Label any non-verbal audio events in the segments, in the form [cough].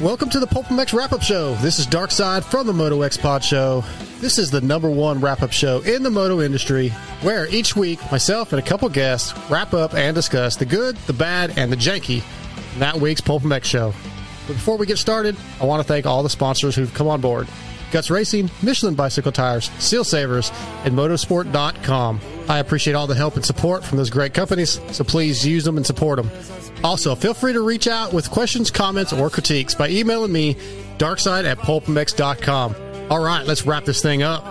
Welcome to the Pulp MX Wrap Up Show. This is Dark Side from the Moto X Pod Show. This is the number one wrap up show in the moto industry, where each week myself and a couple guests wrap up and discuss the good, the bad, and the janky in that week's Pulp MX show. But before we get started, I want to thank all the sponsors who've come on board. Guts Racing, Michelin Bicycle Tires, Seal Savers, and Motorsport.com. I appreciate all the help and support from those great companies, so please use them and support them. Also, feel free to reach out with questions, comments, or critiques by emailing me, darkside at pulpmx.com. All right, let's wrap this thing up.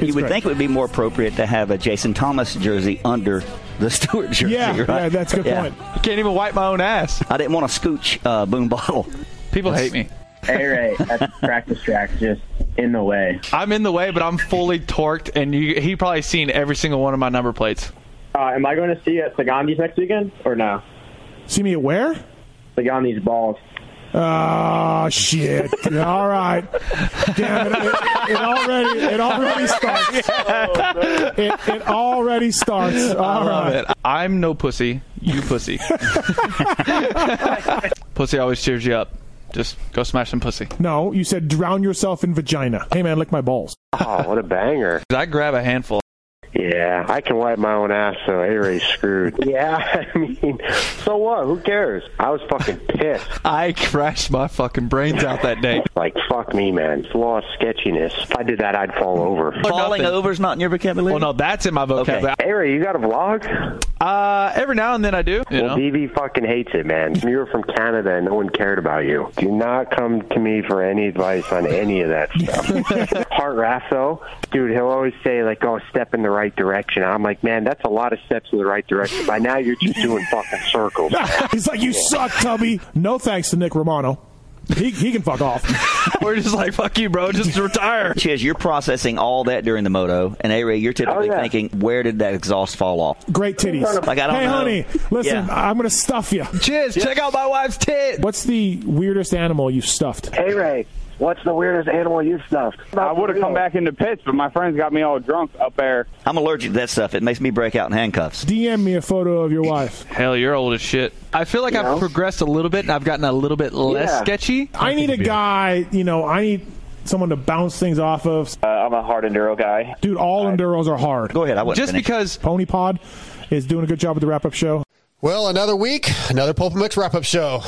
you would think it would be more appropriate to have a Jason Thomas jersey under the [laughs] Stewart jersey. Yeah, right? yeah, that's a good Yeah. point. I can't even wipe my own ass. I didn't want to scooch uh, boom bottle. People hate me. Hey Ray, that practice track just in the way. I'm in the way, but I'm fully torqued, and you, he probably seen every single one of my number plates. Uh, am I going to see you at Sagandi's next weekend or no? See me at where? Sagandi's balls. Oh shit! [laughs] All right, damn it! It, it already, it already starts. [laughs] It, it already starts. All I love right. it. I'm no pussy. You pussy. [laughs] pussy always cheers you up. Just go smash some pussy. No, you said drown yourself in vagina. Hey man, lick my balls. Oh, what a banger. Did [laughs] I grab a handful. Yeah, I can wipe my own ass, so A-Ray's screwed. [laughs] yeah, I mean, so what? Who cares? I was fucking pissed. I crashed my fucking brains out that day. [laughs] Like, fuck me, man. It's law of sketchiness. If I did that, I'd fall over. [laughs] Falling nothing. over is not in your vocabulary. Well, no, that's in my vocabulary. A-Ray, you got a vlog? Uh, every now and then I do. You Well, know? BB fucking hates it, man. You were from Canada and no one cared about you. Do not come to me for any advice on any of that stuff. Hart Raff, though, dude, he'll always say, like, oh, step in the right direction. I'm like, man, that's a lot of steps in the right direction. By now, you're just doing fucking circles. [laughs] He's like, you suck, Tubby. No thanks to Nick Romano. He he can fuck off. [laughs] We're just like, fuck you, bro. Just [laughs] retire. Chiz, you're processing all that during the moto, and A Ray, you're oh, typically Oh, yeah. thinking, where did that exhaust fall off? Great titties. Like I don't hey, know. honey, listen, Yeah. I'm gonna stuff you. Cheers. Check out my wife's tit. What's the weirdest animal you've stuffed? Hey, Ray, what's the weirdest animal you've stuffed? I would have come back into pits, but my friends got me all drunk up there. I'm allergic to that stuff. It makes me break out in handcuffs. DM me a photo of your wife. Hell, you're old as shit. I feel like I've know? progressed a little bit, and I've gotten a little bit less Yeah. sketchy. I need a guy. You know, I need someone to bounce things off of. Uh, I'm a hard enduro guy. Dude, all enduros are hard. Go ahead. I wasn't Just finished. because Pony Pod is doing a good job with the wrap up show. Well, another week, another Pulp MX wrap up show.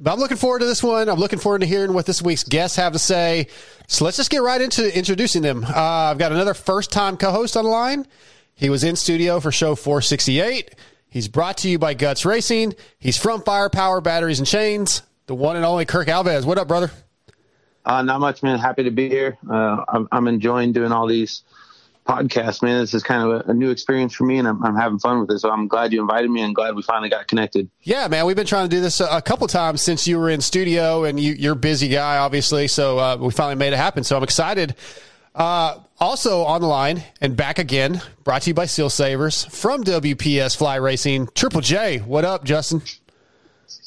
But I'm looking forward to this one. I'm looking forward to hearing what this week's guests have to say. So let's just get right into introducing them. Uh, I've got another first time co host on the line. He was in studio for show 468. He's brought to you by Guts Racing. He's from Firepower Batteries and Chains, the one and only Kirk Alves. What up, brother? Uh, not much, man. Happy to be here. Uh, I'm, I'm enjoying doing all these podcasts, man. This is kind of a, a new experience for me, and I'm, I'm having fun with it. So I'm glad you invited me, and glad we finally got connected. Yeah, man, we've been trying to do this a, a couple times since you were in studio, and you, you're a busy guy, obviously. So uh, we finally made it happen. So I'm excited. Uh, also on the line and back again, brought to you by Seal Savers from WPS Fly Racing. Triple J, what up, Justin?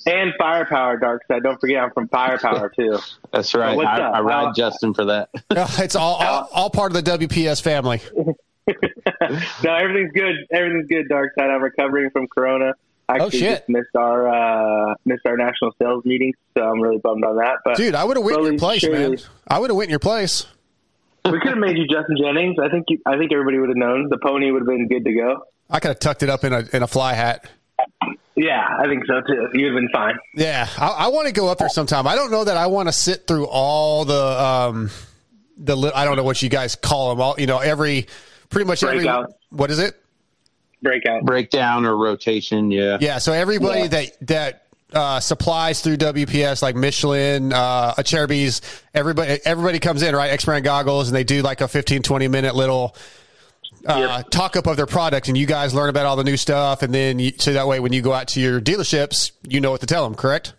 And Firepower, Dark Side. Don't forget, I'm from Firepower, too. [laughs] That's right. What's I. I ride How- Justin for that. [laughs] It's all, all all part of the WPS family. [laughs] no, everything's good. Everything's good, Dark Side. I'm recovering from Corona. I Oh, actually shit. just missed our uh, missed our national sales meeting, so I'm really bummed on that. But Dude, I would have went in your slowly, place, man. I would have went in your place. We could have made you Justin Jennings. I think you, I think everybody would have known. The pony would have been good to go. I could have tucked it up in a in a fly hat. Yeah, I think so too. You'd have been fine. Yeah, I, I want to go up there sometime. I don't know that I want to sit through all the um the li- I don't know what you guys call them all. You know, every pretty much every what is it? Breakout. Breakdown or rotation, yeah. Yeah, so everybody Yeah. that that uh, supplies through WPS like Michelin, uh, Acerbis, everybody everybody comes in right, EKS Brand goggles, and they do like a 15, 20 minute little uh, talk up of their product, and you guys learn about all the new stuff, and then you, so that way when you go out to your dealerships, you know what to tell them. Correct?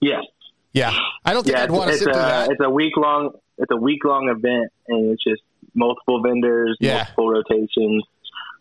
Yes. Yeah, I don't think yeah, I'd want to it's, sit a, through that. it's a week long. It's a week long event, and it's just multiple vendors, Yeah. multiple rotations.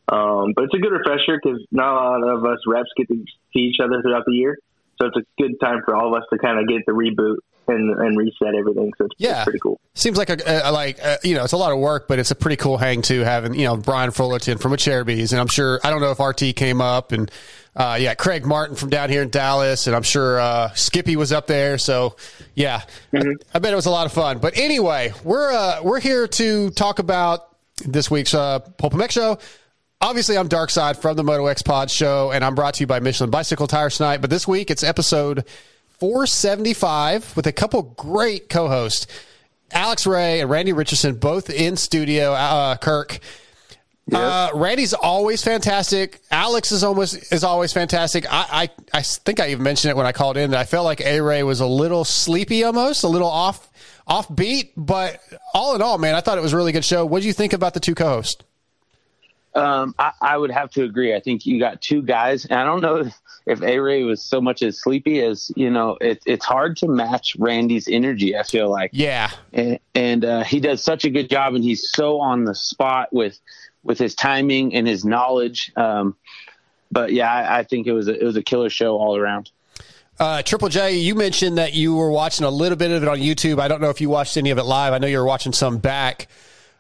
Um, but it's a good refresher because not a lot of us reps get to see each other throughout the year, so it's a good time for all of us to kind of get the reboot and, and reset everything. So it's, Yeah. it's pretty cool. Seems like a, a like uh you know it's a lot of work, but it's a pretty cool hang too. Having you know Brian Fullerton from Acerbis, and I'm sure I don't know if RT came up, and uh, yeah, Craig Martin from down here in Dallas, and I'm sure uh, Skippy was up there. So yeah, I, I bet it was a lot of fun. But anyway, we're uh, we're here to talk about this week's uh, Pulp MX show. Obviously, I'm Dark Side from the Moto X Pod show, and I'm brought to you by Michelin Bicycle Tires tonight. But this week, it's episode 475 with a couple great co-hosts. Alex Ray and Randy Richardson both in studio. Uh, Kirk, uh, Randy's always fantastic. Alex is almost is always fantastic. I, I I think I even mentioned it when I called in that I felt like A Ray was a little sleepy, almost a little off off beat. But all in all, man, I thought it was a really good show. What do you think about the two co-hosts? Um, I, I would have to agree. I think you got two guys, and I don't know if A Ray was so much as sleepy as you know. It, it's hard to match Randy's energy. I feel like, Yeah, and, and uh, he does such a good job, and he's so on the spot with with his timing and his knowledge. Um, but yeah, I, I think it was a, it was a killer show all around. Uh, Triple J, you mentioned that you were watching a little bit of it on YouTube. I don't know if you watched any of it live. I know you were watching some back.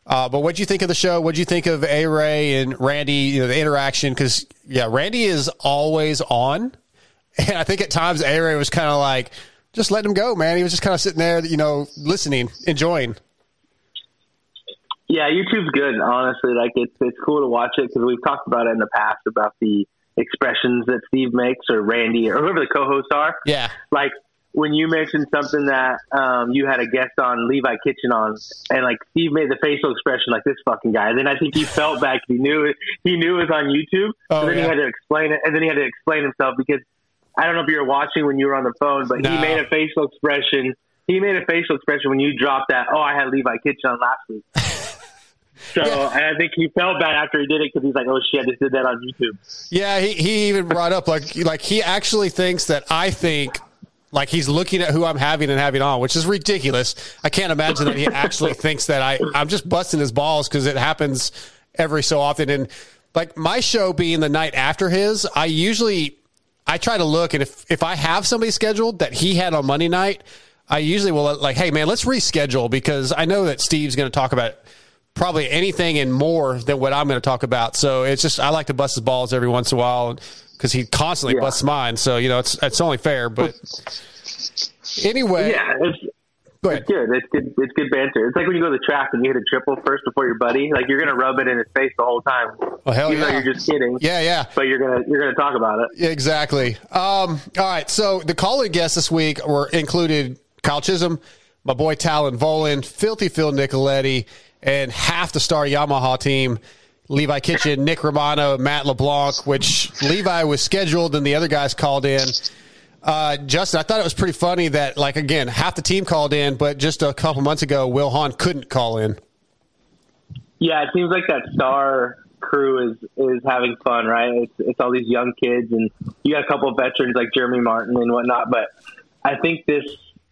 Uh, but what'd you think of the show? What'd you think of A Ray and Randy? You know the interaction because yeah, Randy is always on, and I think at times A Ray was kind of like just letting him go, man. He was just kind of sitting there, you know, listening, enjoying. Yeah, YouTube's good. Honestly, like it's it's cool to watch it because we've talked about it in the past about the expressions that Steve makes or Randy or whoever the co-hosts are. Yeah, like when you mentioned something that um, you had a guest on Levi Kitchen on, and like Steve made the facial expression like this fucking guy. And then I think he [laughs] felt back. He knew it. He knew it was on YouTube. Oh, so then yeah. he had to explain it, and then he had to explain himself because I don't know if you were watching when you were on the phone, but No. he made a facial expression. He made a facial expression when you dropped that. Oh, I had Levi Kitchen on last week. [laughs] So, and I think he felt bad after he did it because he's like, "Oh shit, I just did that on YouTube." yeah. He he even brought up like like he actually thinks that I think. Like he's looking at who I'm having and having on, which is ridiculous. I can't imagine that he actually [laughs] thinks that I I'm just busting his balls because it happens every so often. And like my show being the night after his, I usually I try to look and if if I have somebody scheduled that he had on Monday night, I usually will like, hey man, let's reschedule because I know that Steve's going to talk about probably anything and more than what I'm going to talk about. So it's just I like to bust his balls every once in a while because he constantly Yeah. busts mine. So you know it's it's only fair. But anyway, Yeah, it's it's good. It's good. It's good banter. It's like when you go to the track and you hit a triple first before your buddy. Like you're gonna rub it in his face the whole time. Oh hell even yeah! though you're just kidding. yeah, yeah. But you're gonna you're gonna talk about it. Yeah, exactly. Um, all right. So the calling guests this week were included Kyle Chisholm, my boy Talon Volan, Filthy Phil Nicoletti, and half the star Yamaha team. Levi Kitchen, Nick Romano, Matt LeBlanc, which Levi was scheduled and the other guys called in. Uh, Justin, I thought it was pretty funny that, like, again, half the team called in, but just a couple months ago, Will Hahn couldn't call in. Yeah, it seems like that star crew is is having fun, right? It's it's all these young kids, and you got a couple of veterans like Jeremy Martin and whatnot. But I think this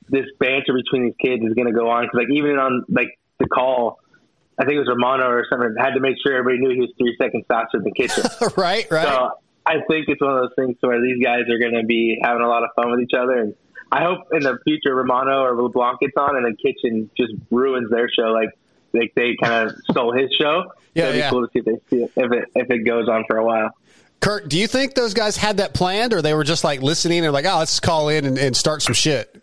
this banter between these kids is going to go on because, like, even on like the call, I think it was Romano or something had to make sure everybody knew he was three seconds faster than Kitchen. [laughs] right, right. So I think it's one of those things where these guys are going to be having a lot of fun with each other, and I hope in the future Romano or LeBlanc gets on, and then Kitchen just ruins their show like like they kind of [laughs] stole his show. Yeah, It'd be yeah. cool to see if they see it, if it if it goes on for a while. Kirk, do you think those guys had that planned or they were just like listening and like, oh, let's call in and, and start some shit?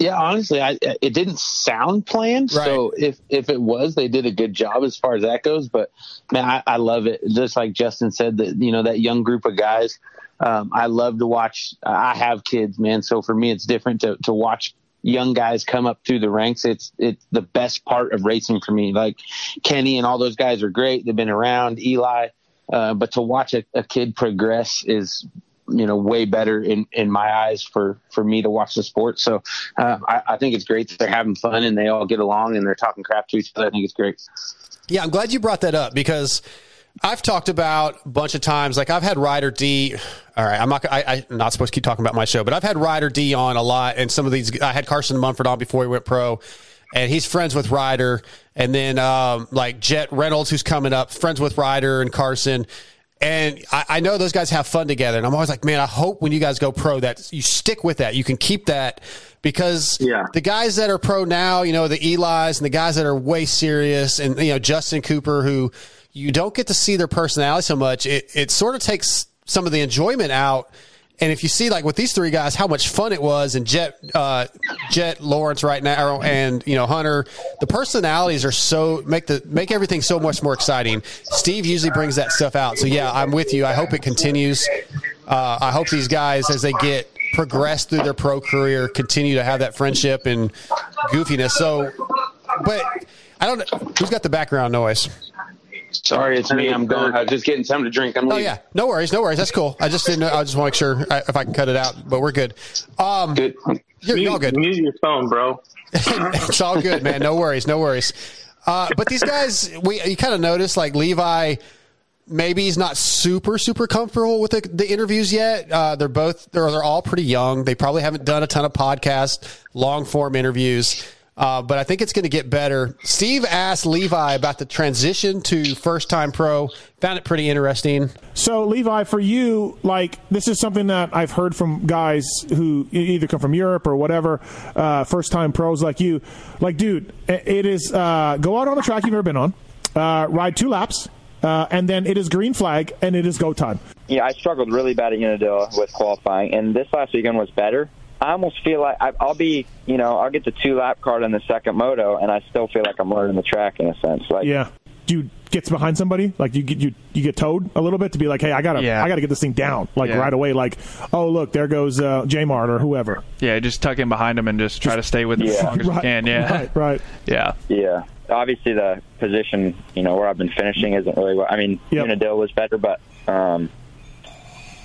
Yeah, honestly, I, it didn't sound planned. Right. So if if it was, they did a good job as far as that goes. But man, I, I love it. Just like Justin said, that you know that young group of guys. Um, I love to watch. I have kids, man. So for me, it's different to to watch young guys come up through the ranks. It's it's the best part of racing for me. Like Kenny and all those guys are great. They've been around. Eli. Uh, but to watch a, a kid progress is you know way better in in my eyes for for me to watch the sport so uh, I, I think it's great that they're having fun and they all get along and they're talking crap to each other i think it's great Yeah, I'm glad you brought that up because I've talked about a bunch of times. Like I've had Ryder D. All right, I'm not. I, I'm not supposed to keep talking about my show, but I've had Ryder D on a lot, and some of these. I had Carson Mumford on before he went pro, and he's friends with Ryder, and then um, like Jet Reynolds, who's coming up, friends with Ryder and Carson. And I, I know those guys have fun together, and I'm always like, man, I hope when you guys go pro that you stick with that. You can keep that because Yeah. the guys that are pro now, you know, the Eli's and the guys that are way serious, and you know, Justin Cooper, who you don't get to see their personality so much, it, it sort of takes some of the enjoyment out. And if you see like with these three guys, how much fun it was, and Jet, uh, Jet Lawrence right now, and you know Hunter, the personalities are so make the make everything so much more exciting. Steve usually brings that stuff out, so yeah, I'm with you. I hope it continues. Uh, I hope these guys, as they get progress through their pro career, continue to have that friendship and goofiness. So, but I don't. Who's got the background noise? Sorry, it's me. I'm going. I was just getting something to drink. I'm Oh leaving. yeah, no worries, no worries. That's cool. I just didn't. know I just want to make sure I, if I can cut it out, but we're good. Um, Good. you're, you're all good. Mute your phone, bro. [laughs] it's all good, man. No worries, no worries. Uh, but these guys, we you kind of notice like Levi. Maybe he's not super super comfortable with the, the interviews yet. Uh, they're both they're they're all pretty young. They probably haven't done a ton of podcast long form interviews. Uh, but I think it's going to get better. Steve asked Levi about the transition to first time pro. Found it pretty interesting. So, Levi, for you, like this is something that I've heard from guys who either come from Europe or whatever, uh, first time pros like you. Like, dude, it is uh, go out on a track you've never been on, uh, ride two laps, uh, and then it is green flag and it is go time. Yeah, I struggled really bad at Unadilla with qualifying, and this last weekend was better. I almost feel like I, I'll be, you know, I'll get the two lap card in the second moto, and I still feel like I'm learning the track in a sense. Like, Yeah. Do you get behind somebody? Like you get you you get towed a little bit to be like, hey, I gotta Yeah. I gotta get this thing down like Yeah. right away. Like, oh look, there goes uh, J Mart or whoever. Yeah, just tuck in behind him and just try to stay with him as Yeah. long as you can. Yeah, right, right. yeah. yeah. Obviously, the position, you know, where I've been finishing isn't really. What, I mean, Yep. Unadilla was better, but um,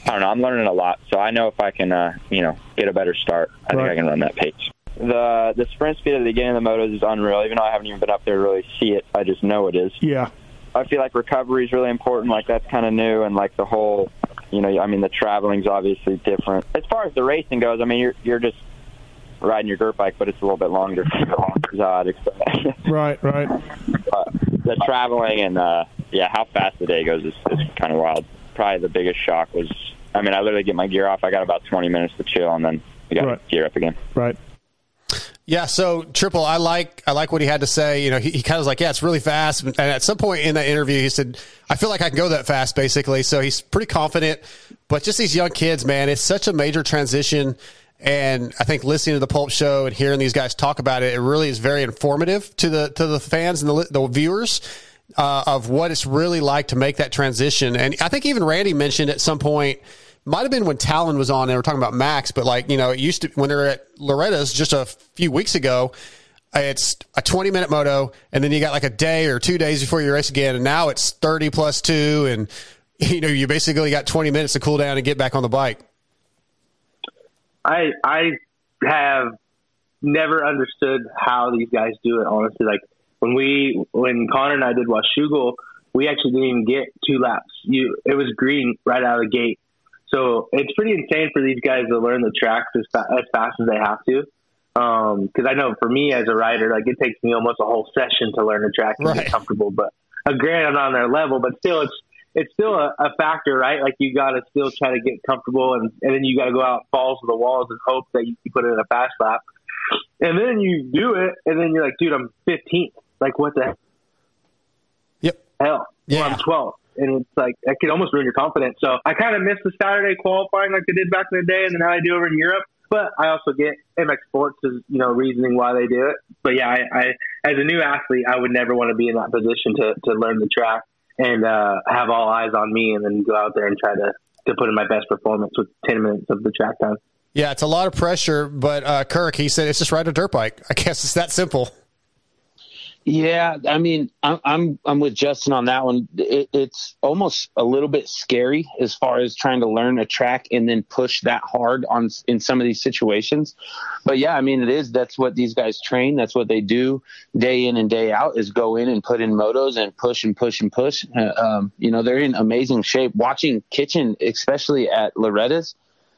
I don't know. I'm learning a lot, so I know if I can, uh, you know, get a better start, I Right. think I can run that pace. The the sprint speed at the beginning of the motos is unreal. Even though I haven't even been up there to really see it, I just know it is. Yeah. I feel like recovery is really important. Like that's kind of new, and like the whole, you know, I mean, the traveling's obviously different. As far as the racing goes, I mean, you're you're just riding your dirt bike, but it's a little bit longer. is how I'd explain it. Right, right. but the traveling and uh, yeah, how fast the day goes is, is kind of wild. Probably the biggest shock was, I mean, I literally get my gear off. I got about 20 minutes to chill, and then we got Right. to gear up again. Right. Yeah, so Triple, I like I like what he had to say. You know, he, he kind of was like, yeah, it's really fast. And at some point in that interview, he said, I feel like I can go that fast, basically. So he's pretty confident. But just these young kids, man, it's such a major transition. And I think listening to the Pulp Show and hearing these guys talk about it, it really is very informative to the to the fans and the, the viewers uh, of what it's really like to make that transition. And I think even Randy mentioned at some point, might have been when Talon was on and we're talking about Max, but like, you know, it used to, when they were at Loretta's just a few weeks ago, it's a 20 minute moto and then you got like a day or two days before you race again. And now it's 30 plus two. And, [laughs] you know, you basically got 20 minutes to cool down and get back on the bike. I I have never understood how these guys do it. Honestly, like when we when Connor and I did Washougal, we actually didn't even get two laps. You it was green right out of the gate. So it's pretty insane for these guys to learn the tracks as, fa- as fast as they have to. Because I know for me as a rider, like it takes me almost a whole session to learn a track and Right. get comfortable. But uh, granted, I'm not on their level, but still, it's it's still a, a factor, right? Like you got to still try to get comfortable, and, and then you got to go out balls to the walls and hope that you can put it in a fast lap. And then you do it, and then you're like, dude, I'm 15th. Like what the Yep. hell? Yeah. Well, I'm 12th. And it's like, that could almost ruin your confidence. So I kind of miss the Saturday qualifying like I did back in the day and how I do over in Europe. But I also get MX Sports' is you know reasoning why they do it. But yeah, I, I as a new athlete, I would never want to be in that position to, to learn the track and uh, have all eyes on me, and then go out there and try to to put in my best performance with ten minutes of the track time. Yeah, it's a lot of pressure, but uh, Kirk, he said it's just ride a dirt bike. I guess it's that simple. Yeah, I mean, I'm I'm with Justin on that one. It, it's almost a little bit scary as far as trying to learn a track and then push that hard on in some of these situations. But yeah, I mean, it is. That's what these guys train. That's what they do day in and day out. Is go in and put in motos and push and push and push. Uh, um, you know, they're in amazing shape. Watching Kitchen, especially at Loretta's,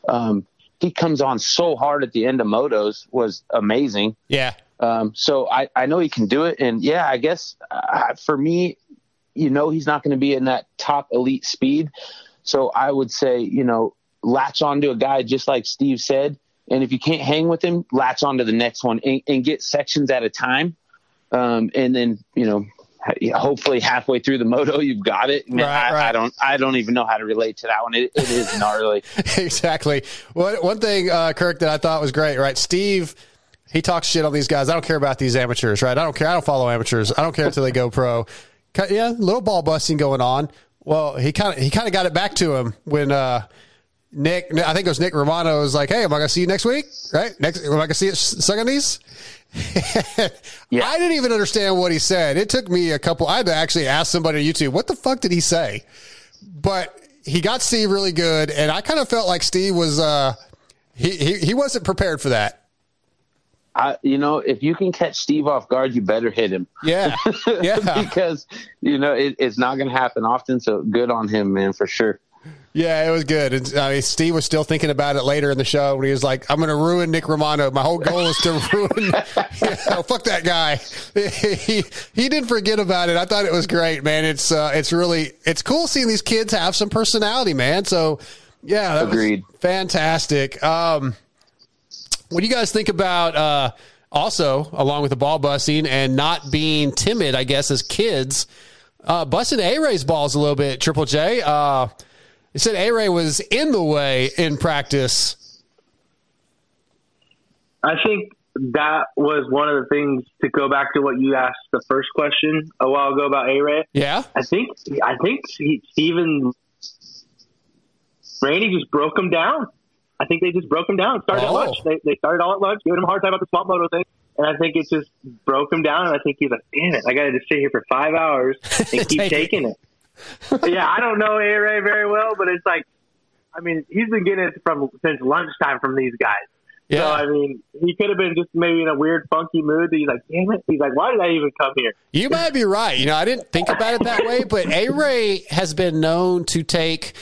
um, he comes on so hard at the end of motos was amazing. Yeah. Um, so I, I know he can do it. And yeah, I guess uh, for me, you know, he's not going to be in that top elite speed. So I would say, you know, latch onto a guy just like Steve said. And if you can't hang with him, latch onto the next one and, and get sections at a time. Um, and then, you know, hopefully halfway through the moto [laughs] you've got it Right, I, right. I don't i don't even know how to relate to that one it, it is gnarly [laughs] exactly. One one thing, uh, Kirk, that I thought was great. Right, Steve. He talks shit on these guys. I don't care about these amateurs. Right. I don't care. I don't follow amateurs. I don't care until they go pro. Yeah, little ball busting going on. Well, he kind of he kind of got it back to him when uh, Nick. I think it was Nick Romano was like, "Hey, am I going to see you next week? Right? Next, am I going to see you at on these?" I didn't even understand what he said. It took me a couple. I had to actually ask somebody on YouTube, "What the fuck did he say?" But he got Steve really good, and I kind of felt like Steve was uh, he, he he wasn't prepared for that. I, you know, if you can catch Steve off guard, you better hit him. Yeah, [laughs] yeah. because you know it, it's not going to happen often. So good on him, man, for sure. Yeah, it was good. And I mean, Steve was still thinking about it later in the show when he was like, "I'm going to ruin Nick Romano. My whole goal is to [laughs] ruin. [laughs] Yeah, fuck that guy." he he didn't forget about it. I thought it was great, man. It's uh, it's really it's cool seeing these kids have some personality, man. So yeah, that Agreed. fantastic. Um, what do you guys think about uh, also along with the ball busting and not being timid? I guess as kids, uh, busting A Ray's balls a little bit. Triple J. Uh, he said A Ray was in the way in practice. I think that was one of the things to go back to what you asked the first question a while ago about A Ray. Yeah, I think I think he, Steve and Randy just broke him down. I think they just broke him down. Started Oh. at lunch. They, they started all at lunch, giving him a hard time about the swap moto thing. And I think it just broke him down. And I think he's like, damn it, I got to just sit here for five hours and [laughs] keep Take it. taking it. yeah, I don't know A Ray very well, but it's like, I mean, he's been getting it from since lunchtime from these guys. Yeah. So I mean, he could have been just maybe in a weird, funky mood. He's like, damn it. He's like, why did I even come here? You might be right. You know, I didn't think about it that way, but A Ray has been known to take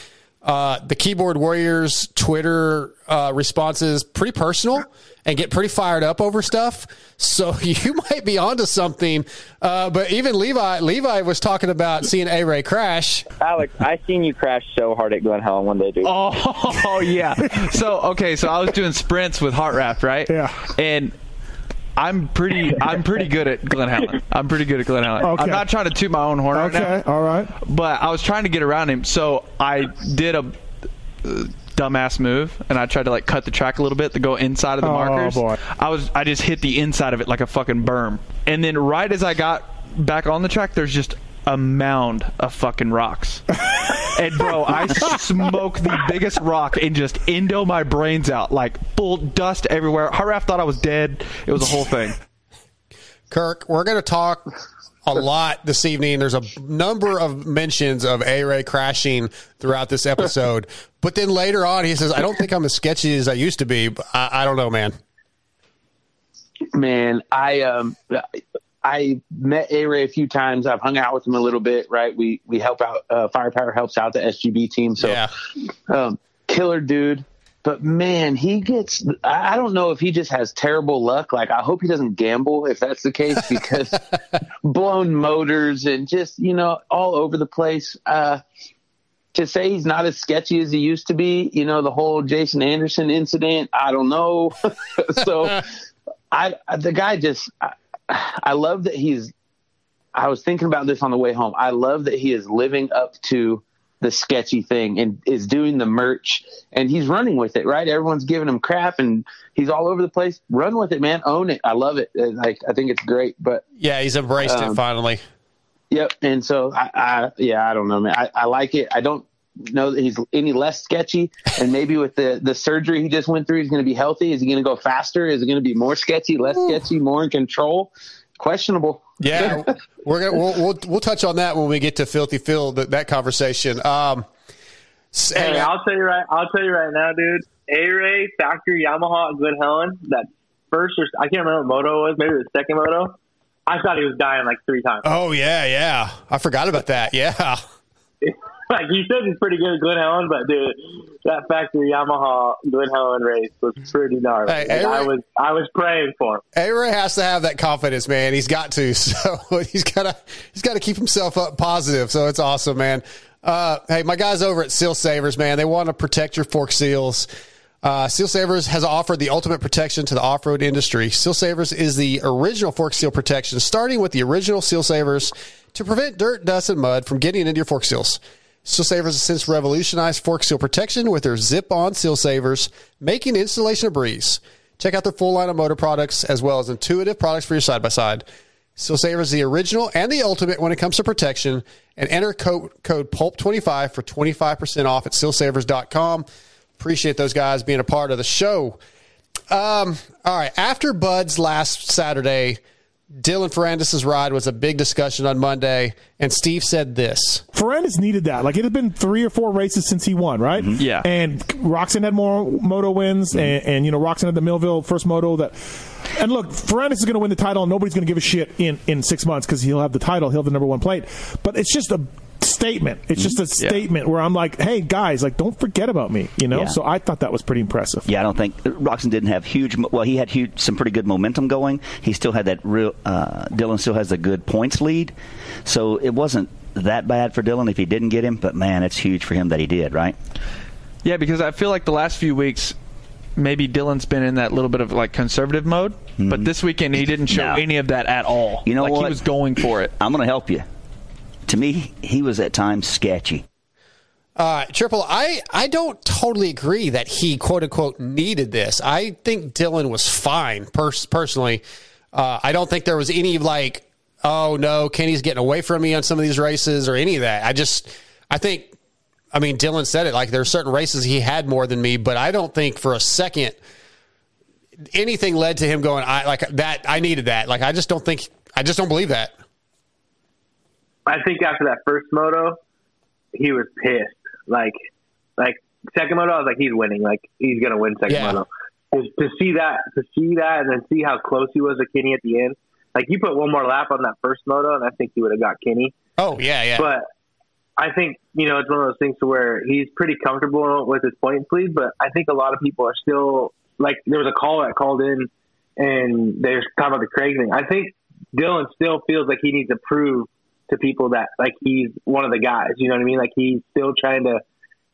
uh, the Keyboard Warriors Twitter uh, responses pretty personal and get pretty fired up over stuff. So [laughs] you might be onto something. Uh, but even Levi, Levi was talking about seeing A Ray crash. Alex, I seen you crash so hard at Glen Helen one day, dude. Oh [laughs] yeah. So okay, so I was doing sprints with Heart Raft, right? Yeah. And I'm pretty I'm pretty good at Glen Helen. I'm pretty good at Glen Helen. Okay. I'm not trying to toot my own horn right now. Okay, all right. But I was trying to get around him, so I did a uh, dumbass move, and I tried to like cut the track a little bit to go inside of the Oh, markers. boy. I was I just hit the inside of it like a fucking berm, and then right as I got back on the track, there's just a mound of fucking rocks. [laughs] and bro, I smoked the biggest rock and just endo my brains out, like full dust everywhere. Haraf thought I was dead. It was a whole thing. [laughs] Kirk, we're going to talk a lot this evening. There's a number of mentions of A Ray crashing throughout this episode. [laughs] but then later on, he says, I don't think I'm as sketchy as I used to be. I, I don't know, man. Man, I um I met A Ray a few times. I've hung out with him a little bit. Right, we we help out. Uh, Firepower helps out the SGB team. So, Yeah. um, killer dude. But man, he gets. I don't know if he just has terrible luck. Like, I hope he doesn't gamble if that's the case, [laughs] because blown motors and just you know all over the place. Uh, to say he's not as sketchy as he used to be, you know, the whole Jason Anderson incident. I don't know. [laughs] so, [laughs] I the guy just. I, I love that he's. I was thinking about this on the way home. I love that he is living up to the sketchy thing and is doing the merch and he's running with it, right? Everyone's giving him crap and he's all over the place. Run with it, man. Own it. I love it. Like I think it's great. But Yeah, he's embraced it Um, finally. Yep. And so I, I yeah, I don't know, man. I, I like it. I don't know that he's any less sketchy. And maybe with the the surgery he just went through, he's going to be healthy. Is he going to go faster? Is it going to be more sketchy, less sketchy, more in control? Questionable. Yeah, [laughs] we're gonna we'll, we'll we'll touch on that when we get to Filthy Phil that, that conversation. Um, Hey, I'll tell you right. I'll tell you right now, dude. A Ray Factory Yamaha Glen Helen. That first or I can't remember what moto was. Maybe the second moto. I thought he was dying like three times. oh yeah, yeah, I forgot about that. Yeah, [laughs] like he said, he's pretty good at Glen Helen, but dude, that factory Yamaha Glen Helen race was pretty gnarly. Hey, Like, I was I was praying for him. A Ray has to have that confidence, man. He's got to. [laughs] So he's got to he's got to keep himself up positive. So it's awesome, man. Uh, hey, my guys over at Seal Savers, man, they want to protect your fork seals. Uh, Seal Savers has offered the ultimate protection to the off-road industry. Seal Savers is the original fork seal protection, starting with the original Seal Savers to prevent dirt, dust, and mud from getting into your fork seals. Seal Savers has since revolutionized fork seal protection with their zip-on seal savers, making installation a breeze. Check out their full line of motor products as well as intuitive products for your side by side. Seal Savers is the original and the ultimate when it comes to protection. And enter code, code PULP25 for 25% off at sealsavers.com. Appreciate those guys being a part of the show. Um, all right. After Bud's last Saturday, Dylan Ferrandis' ride was a big discussion on Monday, and Steve said this. Ferrandis needed that. Like it had been three or four races since he won, right? Mm-hmm. Yeah. And Roczen had more moto wins, mm-hmm. and, and you know Roczen had the Millville first moto that. And look, Ferrandis is going to win the title, and nobody's going to give a shit in in six months because he'll have the title, he'll have the number one plate. But it's just a statement. It's just a Yeah. statement where I'm like, hey guys, like don't forget about me, you know. Yeah. So I thought that was pretty impressive. Yeah, I don't think Roczen didn't have huge. Well, he had huge, some pretty good momentum going. He still had that real. Uh, Dylan still has a good points lead, so it wasn't that bad for Dylan if he didn't get him. But man, it's huge for him that he did. Right? Yeah, because I feel like the last few weeks, maybe Dylan's been in that little bit of like conservative mode, but this weekend he didn't show No. any of that at all. You know like what? he was going for it. I'm going to help you. To me, he was at times sketchy. Uh, Triple, I, I don't totally agree that he quote unquote needed this. I think Dylan was fine pers- personally. Uh, I don't think there was any like, oh no, Kenny's getting away from me on some of these races or any of that. I just, I think, I mean, Dylan said it like there are certain races he had more than me, but I don't think for a second anything led to him going, I like that. I needed that. Like, I just don't think, I just don't believe that. I think after that first moto, he was pissed. Like, like second moto, I was like, he's winning. Like he's gonna win second Yeah. moto. To, to see that, to see that, and then see how close he was to Kenny at the end. Like you put one more lap on that first moto, and I think he would have got Kenny. Oh yeah, yeah. But I think you know it's one of those things to where he's pretty comfortable with his points lead. But I think a lot of people are still like there was a call that called in, and they're talking about the Craig thing. I think Dylan still feels like he needs to prove to people that like he's one of the guys. You know what I mean? Like he's still trying to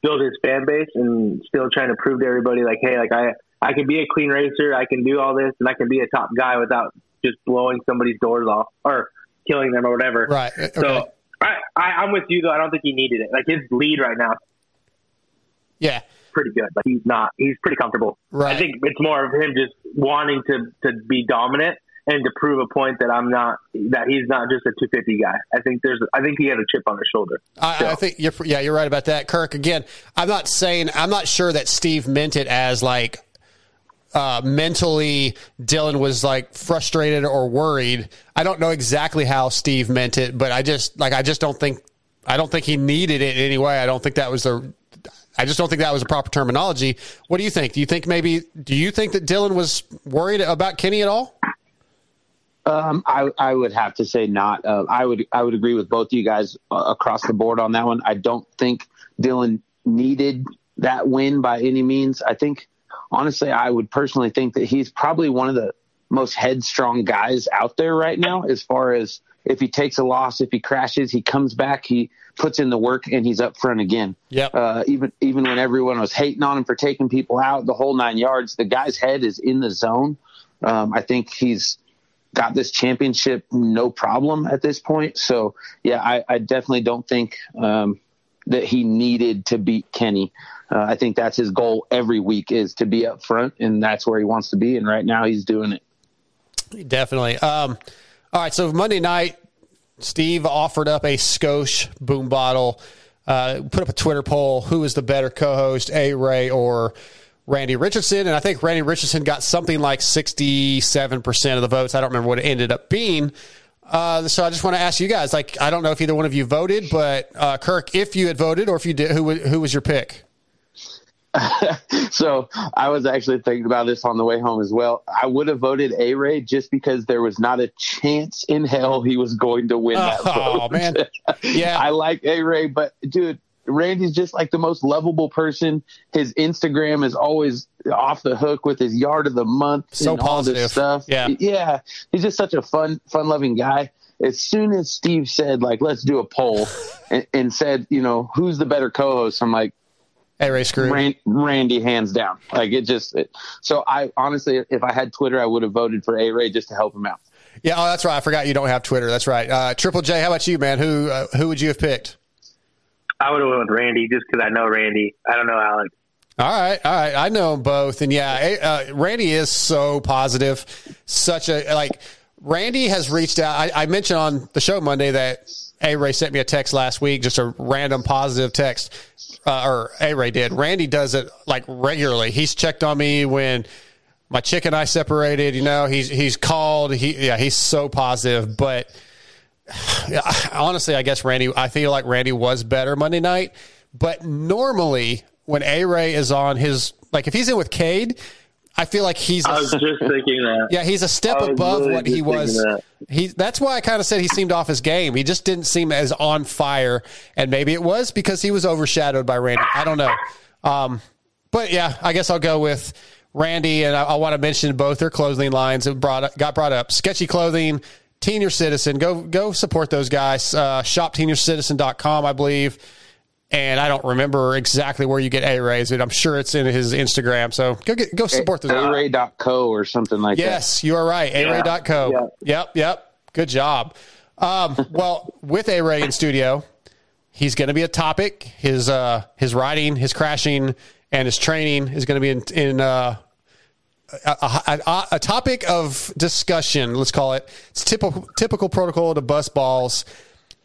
build his fan base and still trying to prove to everybody like, hey, like I I can be a clean racer, I can do all this, and I can be a top guy without just blowing somebody's doors off or killing them or whatever. Right. Eh, okay. So I, I, I'm with you though. I don't think he needed it. Like his lead right now, yeah. pretty good. Like he's not. He's pretty comfortable. Right. I think it's more of him just wanting to to be dominant and to prove a point that I'm not. That he's not just a 250 guy. I think there's. I think he has a chip on his shoulder. I, I think you're yeah you're right about that, Kirk. Again, I'm not saying I'm not sure that Steve meant it as like uh, mentally Dylan was like frustrated or worried. I don't know exactly how Steve meant it, but I just like I just don't think I don't think he needed it anyway. I don't think that was the I just don't think that was a proper terminology. What do you think? Do you think maybe do you think that Dylan was worried about Kenny at all? Um, I, I would have to say not. Uh, I would I would agree with both of you guys uh, across the board on that one. I don't think Dylan needed that win by any means. I think honestly, I would personally think that he's probably one of the most headstrong guys out there right now. As far as if he takes a loss, if he crashes, he comes back, he puts in the work, and he's up front again. Yeah. Uh, even even when everyone was hating on him for taking people out, the whole nine yards, the guy's head is in the zone. Um, I think he's got this championship no problem at this point. So yeah, I, I definitely don't think um, that he needed to beat Kenny. Uh, I think that's his goal every week is to be up front, and that's where he wants to be. And right now, he's doing it. Definitely. Um, all right. So Monday night, Steve offered up a Skosh boom bottle. Uh, put up a Twitter poll: Who is the better co-host, A. Ray or Randy Richardson? And I think Randy Richardson got something like sixty-seven percent of the votes. I don't remember what it ended up being, Uh, so I just want to ask you guys. Like, I don't know if either one of you voted, but uh, Kirk, if you had voted or if you did, who who was your pick? [laughs] so I was actually thinking about this on the way home as well. I would have voted A Ray just because there was not a chance in hell he was going to win that Oh, vote. man. [laughs] Yeah. I like A Ray, but dude, Randy's just like the most lovable person. His Instagram is always off the hook with his yard of the month So and all this stuff. Yeah. yeah, he's just such a fun, fun loving guy. As soon as Steve said like, "Let's do a poll," [laughs] and, and said, "You know, who's the better co-host?" I'm like, Hey, Ray screw. Ran- Randy, hands down. Like it just. It, so I honestly, if I had Twitter, I would have voted for A Ray just to help him out. Yeah, oh, that's right. I forgot you don't have Twitter. That's right. Uh, Triple J, how about you, man? Who uh, who would you have picked? I would have went with Randy just because I know Randy. I don't know Alex. All right, all right. I know them both, and yeah, eh, uh, Randy is so positive. Such a like. Randy has reached out. I, I mentioned on the show Monday that A Ray sent me a text last week, just a random positive text, uh, or A Ray did. Randy does it like regularly. He's checked on me when my chick and I separated. You know, he's he's called. He yeah, he's so positive. But [sighs] honestly, I guess Randy. I feel like Randy was better Monday night. But normally, when A Ray is on his like, if he's in with Cade, I feel like he's. I was just thinking that. Yeah, he's a step above what he was. that. He that's why I kind of said he seemed off his game. He just didn't seem as on fire, and maybe it was because he was overshadowed by Randy. I don't know. Um, but yeah, I guess I'll go with Randy, and I, I want to mention both their clothing lines that brought got brought up. Sketchy clothing, Teen Your Citizen. Go go support those guys. Uh, ShopTeenYourCitizen.com, I believe. And I don't remember exactly where you get A Rays, but I'm sure it's in his Instagram. So go get go support those. A Ray.co or something like that. Yes, you are right. ARay.co. Yep, yep. Good job. Um, [laughs] well, with A Ray in studio, he's going to be a topic. His uh, his riding, his crashing, and his training is going to be in, in uh, a, a, a, a topic of discussion. Let's call it. It's typical typical protocol to bust balls,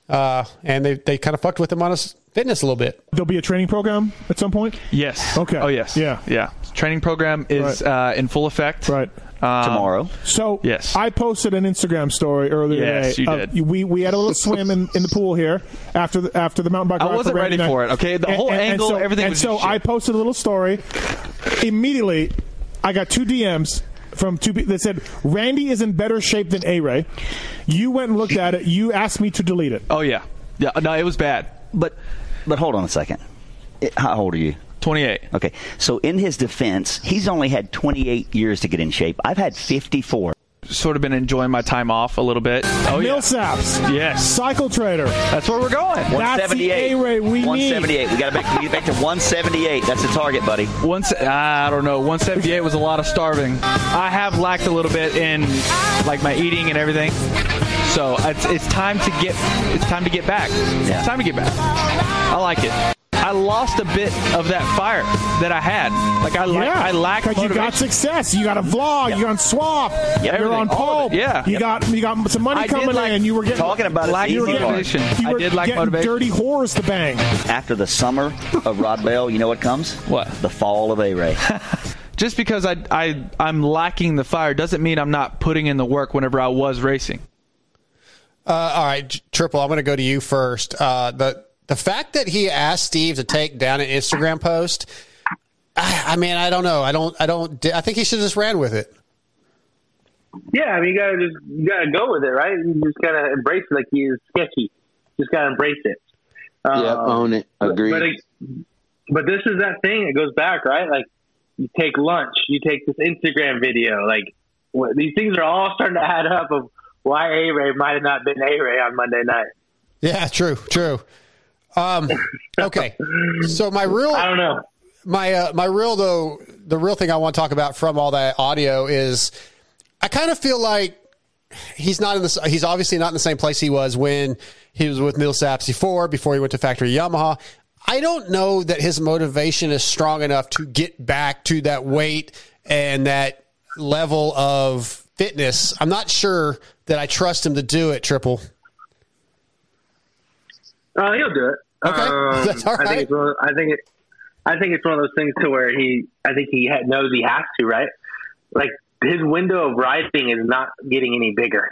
uh, and they they kind of fucked with him on his fitness a little bit. There'll be a training program at some point. Yes. Okay. Oh yes. Yeah. Yeah. Training program is uh, in full effect. Right. Um, Tomorrow. So Yes. I posted an Instagram story earlier Yes, today. you Uh, did. we we had a little swim in, in the pool here after the after the mountain bike. I ride wasn't ready for it, okay? The whole angle, so, everything And was so just shit. I posted a little story. Immediately, I got two DMs from two people that said Randy is in better shape than A Ray. You went and looked at it. You asked me to delete it. Oh yeah. Yeah. No, it was bad. But but hold on a second. It- how old are you? 28. Okay. So in his defense, he's only had 28 years to get in shape. I've had 54. Sort of been enjoying my time off a little bit. Oh yeah. Millsaps. Yes. Cycle Trader. That's where we're going. That's the A Ray we need. 178. We got to back, get back to 178. That's the target, buddy. Once I don't know, 178 was a lot of starving. I have lacked a little bit in like my eating and everything. So it's, it's time to get it's time to get back. Yeah. It's time to get back. I like it. I lost a bit of that fire that I had. Like I like Yeah, I lack because you got success. You got a vlog. You're on Swap. you're everything, on all Pulp. yeah. you Yep. got you got some money I coming like- in. You were getting Talking about Lack it, you were easy getting, part. motivation. You I were did lack getting motivation. dirty whores to bang. After the summer of Rod Bell, you know what comes? What? The fall of A-Ray. [laughs] Just because I I I'm lacking the fire doesn't mean I'm not putting in the work whenever I was racing. Uh, all right, Triple. I'm going to go to you first. Uh, the the fact that he asked Steve to take down an Instagram post, I, I mean, I don't know. I don't. I don't. I think he should have just ran with it. Yeah, I mean, you gotta just you gotta go with it, right? You just gotta embrace it like he is sketchy. Just gotta embrace it. Yeah, Um, own it. Agreed. But, it, but this is that thing. It goes back, right? Like you take lunch, you take this Instagram video. Like what, these things are all starting to add up of why A Ray might have not been A Ray on Monday night. Yeah, true, true. Um, okay, so my real, I don't know. my uh, my real though, the real thing I want to talk about from all that audio is, I kind of feel like he's not in this. He's obviously not in the same place he was when he was with Millsaps before, before he went to Factory Yamaha. I don't know that his motivation is strong enough to get back to that weight and that level of fitness. I'm not sure that I trust him to do it. Triple. Uh, he'll do it. Okay. Um, [laughs] That's all I think it's one. Of, I think it. I think it's one of those things to where he. I think he ha- knows he has to. Right. Like his window of riding is not getting any bigger.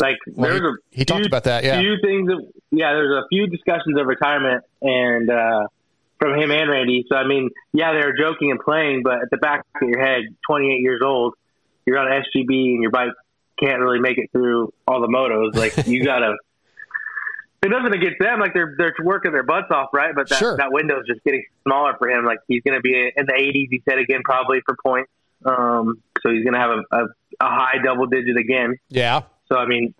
Like Well, there's he- a he talked about that, yeah. few things. Of, yeah, there's a few discussions of retirement and uh, from him and Randy. So I mean, yeah, they're joking and playing, but at the back of your head, 28 years old, you're on SGB and your bike can't really make it through all the motos. Like you gotta. [laughs] It doesn't against them. Like they're they're working their butts off, right? But that Sure. that window's just getting smaller for him. Like he's going to be in the 80s. He said again, probably for points. Um, so he's going to have a, a, a high double digit again. Yeah. So I mean,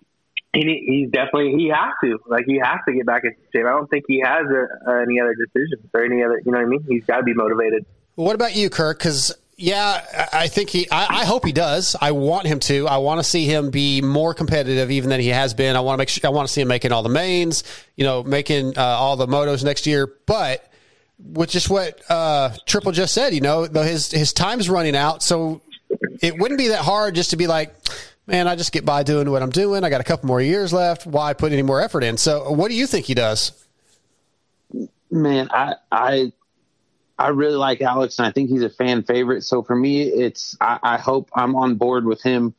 he he's definitely he has to like he has to get back in shape. I don't think he has a, any other decisions or any other. You know what I mean? He's got to be motivated. What about you, Kirk? Because yeah, I think he. I, I hope he does. I want him to. I want to see him be more competitive, even than he has been. I want to make. Sure, I want to see him making all the mains. You know, making uh, all the motos next year. But with just what uh, Triple just said, you know, his his time's running out, so it wouldn't be that hard just to be like. Man, I just get by doing what I'm doing. I got a couple more years left. Why put any more effort in? So, what do you think he does? man, I I I really like Alex, and I think he's a fan favorite. So for me, it's I, I hope I'm on board with him.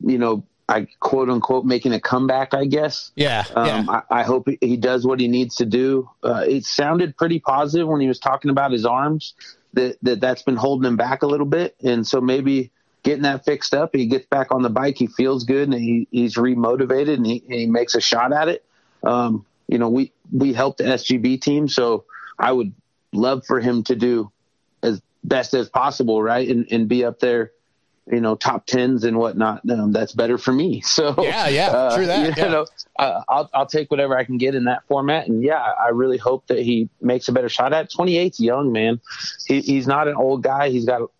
You know, I quote unquote making a comeback. I guess. Yeah, Um, yeah. I, I hope he- does what he needs to do. Uh, it sounded pretty positive when he was talking about his arms. That that that's been holding him back a little bit, and so maybe getting that fixed up, he gets back on the bike, he feels good, and he, he's remotivated, and he, he makes a shot at it. Um, you know, we we helped the SGB team, so I would love for him to do as best as possible, right, and and be up there. You know, top tens and whatnot. Um, that's better for me. [laughs] So Yeah, yeah, uh, true that, You yeah. know, uh, I'll I'll take whatever I can get in that format. And yeah, I really hope that he makes a better shot at. 28's young man. He, he's not an old guy. He's got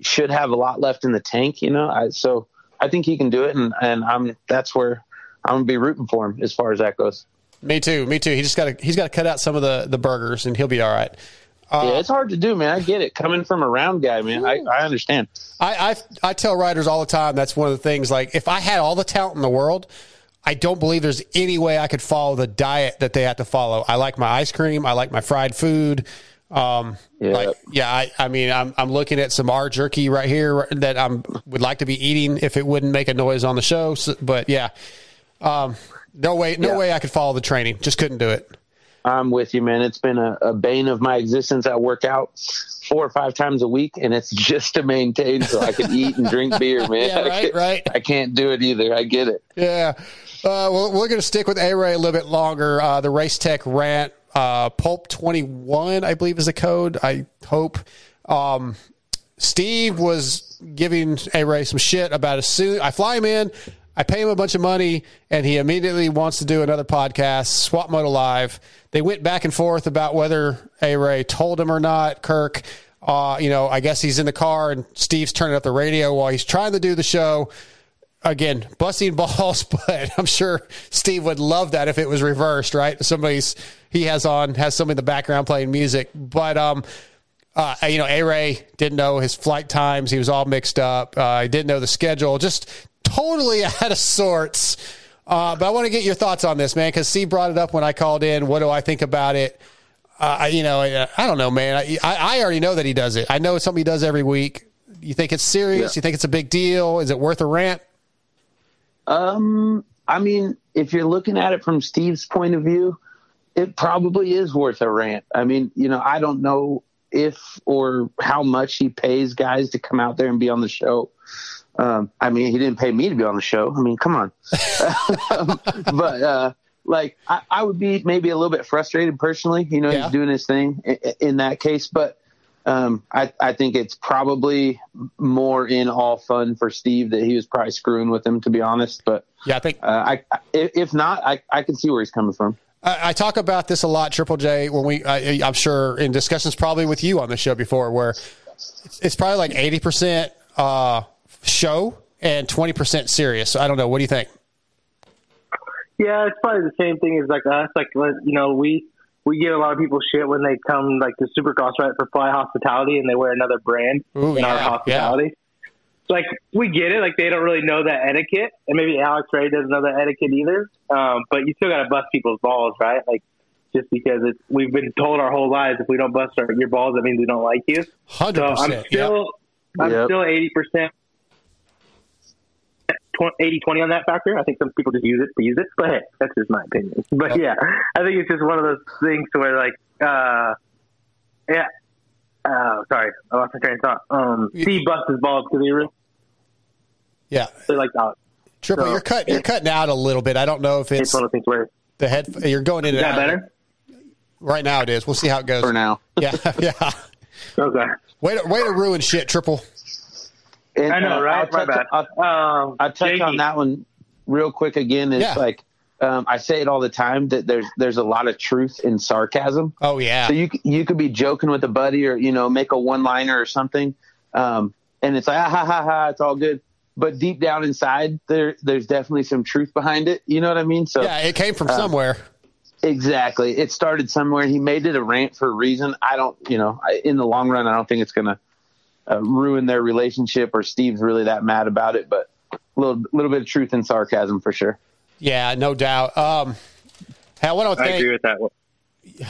should have a lot left in the tank. You know, I, so I think he can do it. And and I'm that's where I'm gonna be rooting for him as far as that goes. Me too. Me too. He just got to. He's got to cut out some of the the burgers, and he'll be all right. yeah, it's hard to do, man. I get it. Coming from a round guy, man, I, I understand. I, I I tell riders all the time that's one of the things. Like if I had all the talent in the world, I don't believe there's any way I could follow the diet that they have to follow. I like my ice cream. I like my fried food. Um, Yeah. like yeah, I, I mean, I'm I'm looking at some R jerky right here that I'm would like to be eating if it wouldn't make a noise on the show. So, but yeah, um, no way, no Yeah. way I could follow the training. Just couldn't do it. I'm with you, man. It's been a, a bane of my existence. I work out four or five times a week, and it's [laughs] just to maintain so I can eat and drink [laughs] beer, man. Yeah, I right, can't- right. I can't do it either. I get it. Yeah. Uh, well, we're going to stick with A Ray a little bit longer. Uh, the Race Tech rant, uh, Pulp 21, I believe is the code. I hope. Um, Steve was giving A Ray some shit about as soon I fly him in, I pay him a bunch of money, and he immediately wants to do another podcast, Swap Moto Live. They went back and forth about whether A Ray told him or not. Kirk, uh, you know, I guess he's in the car and Steve's turning up the radio while he's trying to do the show again, busting [laughs] balls, but I'm sure Steve would love that if it was reversed, right? Somebody's he has on has somebody in the background playing music, but um. Uh, you know, A Ray didn't know his flight times. He was all mixed up. Uh, didn't know the schedule. Just totally [laughs] out of sorts. Uh, but I want to get your thoughts on this, man, because Steve brought it up when I called in. What do I think about it? Uh, you know, I, I don't know, man. I, I already know that he does it. I know it's something he does every week. You think it's serious? Yeah. You think it's a big deal? Is it worth a rant? Um, I mean, if you're looking at it from Steve's point of view, it probably is worth a rant. I mean, you know, I don't know if or how much he pays guys to come out there and be on the show. Um, I mean, he didn't pay me to be on the show. I mean, come on. [laughs] But uh, like, I, I would be maybe a little bit frustrated personally. You know, Yeah. he's doing his thing in, in that case, but. Um, I, I think it's probably more in all fun for Steve that he was probably screwing with him, to be honest. But Yeah, I think uh, I, I- if not, I, I can see where he's coming from. I, I talk about this a lot, Triple J, when we, I, I'm sure in discussions probably with you on the show before, where it's, it's probably like 80% uh, show and 20% serious. So I don't know. What do you think? Yeah, it's probably the same thing as like us. Like you know, we we give a lot of people shit when they come like to Supercross right for Fly Hospitality and they wear another brand Ooh, in our yeah, hospitality. Like we get it, like they don't really know that etiquette, and maybe Alex Ray doesn't know that etiquette either. Um, but you still got to bust people's balls, right? Like just because it's we've been told our whole lives if we don't bust our, your balls, that means we don't like you. So 100%. I'm Yep. still I'm Yep. still eighty percent 80 20 on that factor. I think some people just use it to use it, but hey, that's just my opinion. [laughs] But yeah, I think it's just one of those things to where like, uh, yeah. Uh, sorry, I lost my train of thought. Um, Steve busts his balls because he really Yeah. they like that. Triple, So, you're cut. You're cutting out a little bit. I don't know if it's, It's one of those things where the head. You're going in is that out. better? Right now it is. We'll see how it goes. For now. [laughs] Yeah, yeah. Okay. Way to way to ruin shit, Triple. And, I know, uh, right? I'll My touch, bad. I'll, Um, I'll touch Jakey. on that one real quick again. It's Yeah. like um, I say it all the time that there's there's a lot of truth in sarcasm. Oh yeah. So you you could be joking with a buddy or you know make a one liner or something, um, and it's like ah, ha ha ha, it's all good. But deep down inside, there there's definitely some truth behind it. You know what I mean? So yeah, it came from uh, somewhere. Exactly. It started somewhere. He made it a rant for a reason. I don't, you know, I, in the long run, I don't think it's going to uh, ruin their relationship or Steve's really that mad about it, but a little, little bit of truth and sarcasm for sure. Yeah, no doubt. Um, hey, I want to thank, I thank. agree with that.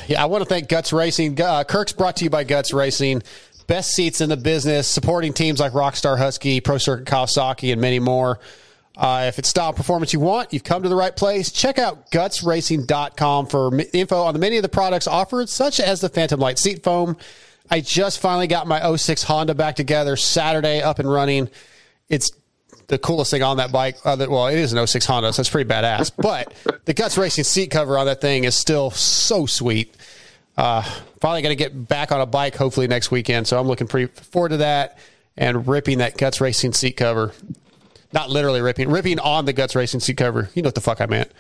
Yeah, I want to thank Guts Racing. Uh, Kirk's brought to you by Guts Racing. Best seats in the business, supporting teams like Rockstar Husky, Pro Circuit Kawasaki, and many more. Uh, if it's style performance you want, you've come to the right place. Check out gutsracing.com for info on the many of the products offered, such as the Phantom Light seat foam. I just finally got my 06 Honda back together Saturday, up and running. It's the coolest thing on that bike. Uh, well, it is an 06 Honda, so it's pretty badass. [laughs] But the Guts Racing seat cover on that thing is still so sweet. Uh, finally going to get back on a bike hopefully next weekend, so I'm looking pretty forward to that and ripping that Guts Racing seat cover. Not literally ripping, ripping on the Guts Racing seat cover. You know what the fuck I meant.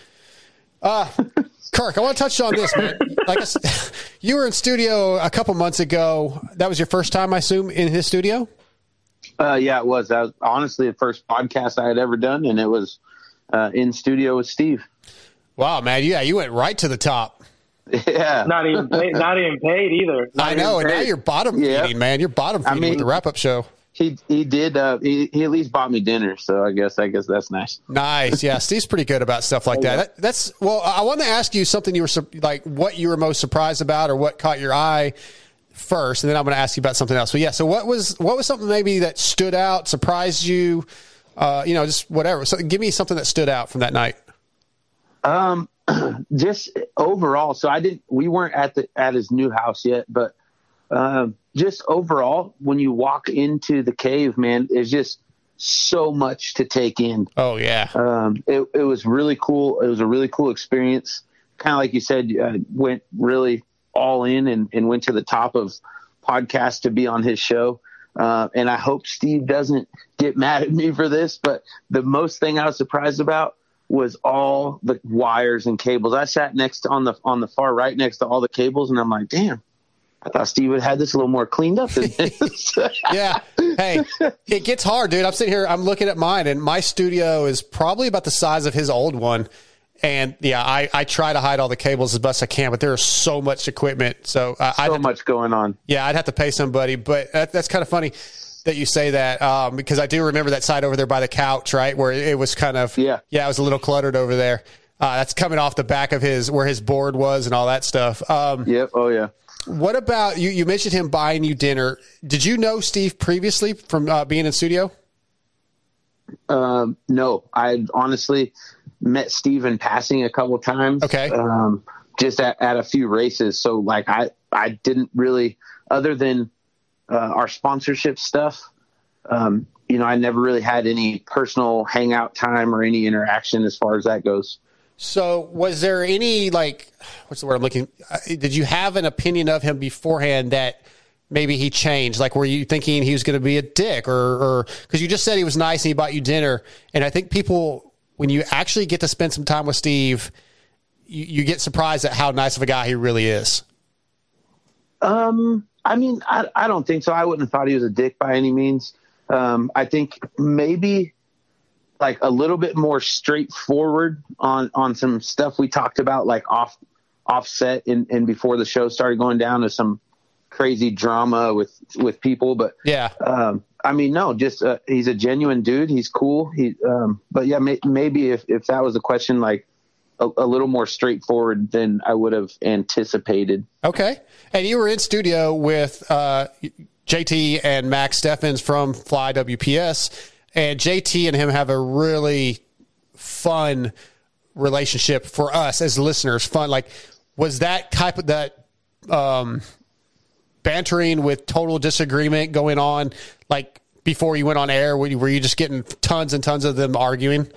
Uh, [laughs] Kirk, I want to touch on this, man. Like I s [laughs] you were in studio a couple months ago. That was your first time, I assume, in his studio. Uh, yeah, it was. That was honestly the first podcast I had ever done, and it was uh, in studio with Steve. Wow, man. Yeah, you went right to the top. Yeah. Not even paid, not even paid either. Not I know, even and now you're bottom Yeah. feeding, man. You're bottom I feeding mean- with the wrap up show. He he did. Uh, he he at least bought me dinner, so I guess I guess that's nice. Nice. Yeah, Steve's pretty good about stuff like that. that. That's well. I want to ask you something you were like, what you were most surprised about, or what caught your eye first, and then I'm going to ask you about something else. So yeah, so what was what was something maybe that stood out, surprised you? Uh, you know, just whatever. So give me something that stood out from that night. Um, [clears throat] just overall. So I didn't. We weren't at the at his new house yet, but um, just overall, when you walk into the cave, man, there's just so much to take in. Oh yeah. Um, it it was really cool. It was a really cool experience. Kind of like you said, uh, went really all in and, and went to the top of podcast to be on his show. Uh, and I hope Steve doesn't get [laughs] mad at me for this, but the most thing I was surprised about was all the wires and cables. I sat next to, on the on the far right next to all the cables, and I'm like, damn, I thought Steve would have had this a little more cleaned up than [laughs] this. [laughs] yeah. Hey, it gets hard, dude. I'm sitting here, I'm looking at mine, and my studio is probably about the size of his old one. And yeah, I, I try to hide all the cables as best I can, but there is so much equipment. So uh, I so much going on. Yeah, I'd have to pay somebody, but that, that's kind of funny that you say that um, because I do remember that side over there by the couch, right, where it was kind of yeah, yeah, it was a little cluttered over there. Uh, that's coming off the back of his where his board was and all that stuff. Um, yep. Oh yeah. What about you? You mentioned him buying you dinner. Did you know Steve previously from uh, being in studio? Um, no, I honestly met Steve in passing a couple times. Okay. Um, just at, at a few races. So like I, I didn't really, other than uh, our sponsorship stuff, um, you know, I never really had any personal hangout time or any interaction as far as that goes. So, was there any like, what's the word I'm looking? Uh, did you have an opinion of him beforehand that maybe he changed? Like, were you thinking he was going to be a dick, or, or because you just said he was nice and he bought you dinner, and I think people, when you actually get to spend some time with Steve, you, you get surprised at how nice of a guy he really is. Um, I mean, I, I don't think so. I wouldn't have thought he was a dick by any means. Um, I think maybe like a little bit more straightforward on on some stuff we talked about, like off offset and, and before the show started going down to some crazy drama with with people. But yeah, um, I mean, no, just uh, he's a genuine dude. He's cool. He, um, but yeah, may, maybe if if that was a question, like a, a little more straightforward than I would have anticipated. Okay. And you were in studio with uh, JT and Max Steffens from Fly WPS. And JT and him have a really fun relationship for us as listeners. Fun, like was that type of that um, bantering with total disagreement going on, like before you went on air? Were you, were you just getting tons and tons of them arguing?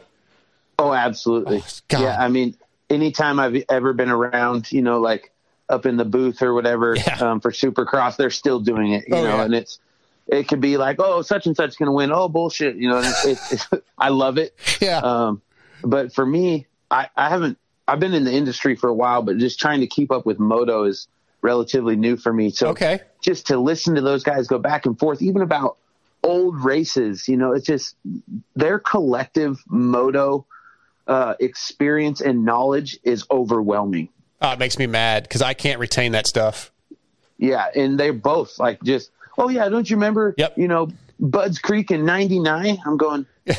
Oh, absolutely. yeah, I mean, anytime I've ever been around, you know, like up in the booth or whatever um, for Supercross, they're still doing it, you Oh, know, yeah. and it's it could be like, oh, such and such going to win. Oh, bullshit, you know. And it's, it's, I love it. [laughs] Yeah. Um, but for me, I, I haven't. I've been in the industry for a while, but just trying to keep up with moto is relatively new for me. So Okay. just to listen to those guys go back and forth, even about old races, you know, it's just their collective moto uh, experience and knowledge is overwhelming. Oh, it makes me mad because I can't retain that stuff. Yeah, and they're both like just, oh yeah, don't you remember? Yep. You know, Budds Creek in '99. I'm going. [laughs]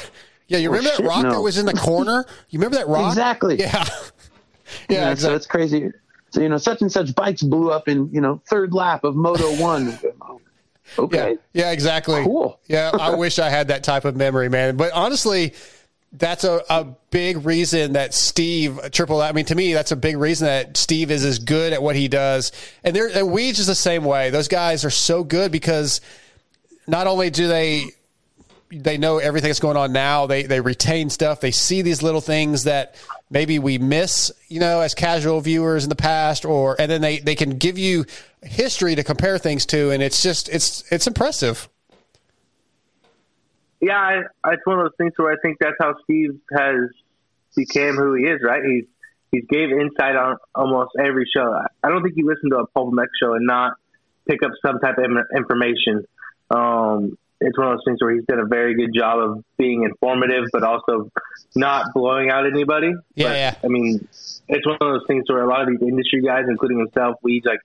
Yeah, you Well, remember that shit, rock no. that was in the corner? You remember that rock? Exactly. Yeah. [laughs] Yeah, so it's crazy. So you know, such and such bikes blew up in you know third lap of Moto [laughs] One. Okay. Yeah, exactly. Cool. Yeah, I wish I had that type of memory, man. But honestly, that's a, a big reason that Steve Triple. I mean, to me, that's a big reason that Steve is as good at what he does. And they're and Weege is the same way. Those guys are so good because not only do they they know everything that's going on now. They they retain stuff. They see these little things that maybe we miss, you know, as casual viewers in the past, or and then they they can give you history to compare things to, and it's just it's it's impressive. Yeah, I, it's one of those things where I think that's how Steve has became who he is. Right? He's he's gave insight on almost every show. I- I don't think you listen to a Pulp MX show and not pick up some type of information. Um, it's one of those things where he's done a very good job of being informative, but also not blowing out anybody. Yeah, But, yeah. I mean, it's one of those things where a lot of these industry guys, including himself, we like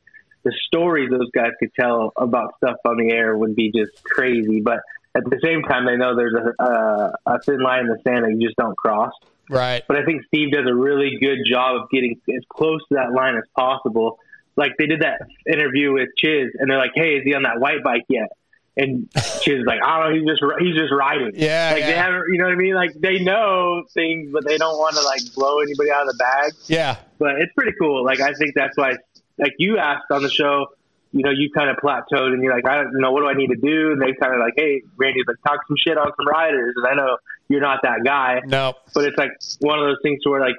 the stories those guys could tell about stuff on the air would be just crazy. But at the same time, they know there's a, a, a thin line in the sand that you just don't cross. Right. But I think Steve does a really good job of getting as close to that line as possible. Like they did that interview with Chiz, and they're like, "Hey, is he on that white bike yet?" And [laughs] Chiz is like, "I don't know. He's just he's just riding." Yeah, like they haven't, you know what I mean? Like they know things, but they don't want to like blow anybody out of the bag. Yeah. But it's pretty cool. Like I think that's why, like you asked on the show, you know, you kind of plateaued, and you're like, I don't know, what do I need to do? And they kind of like, hey, Randy's like, talk some shit on some riders, and I know you're not that guy. No. But it's like one of those things to where like,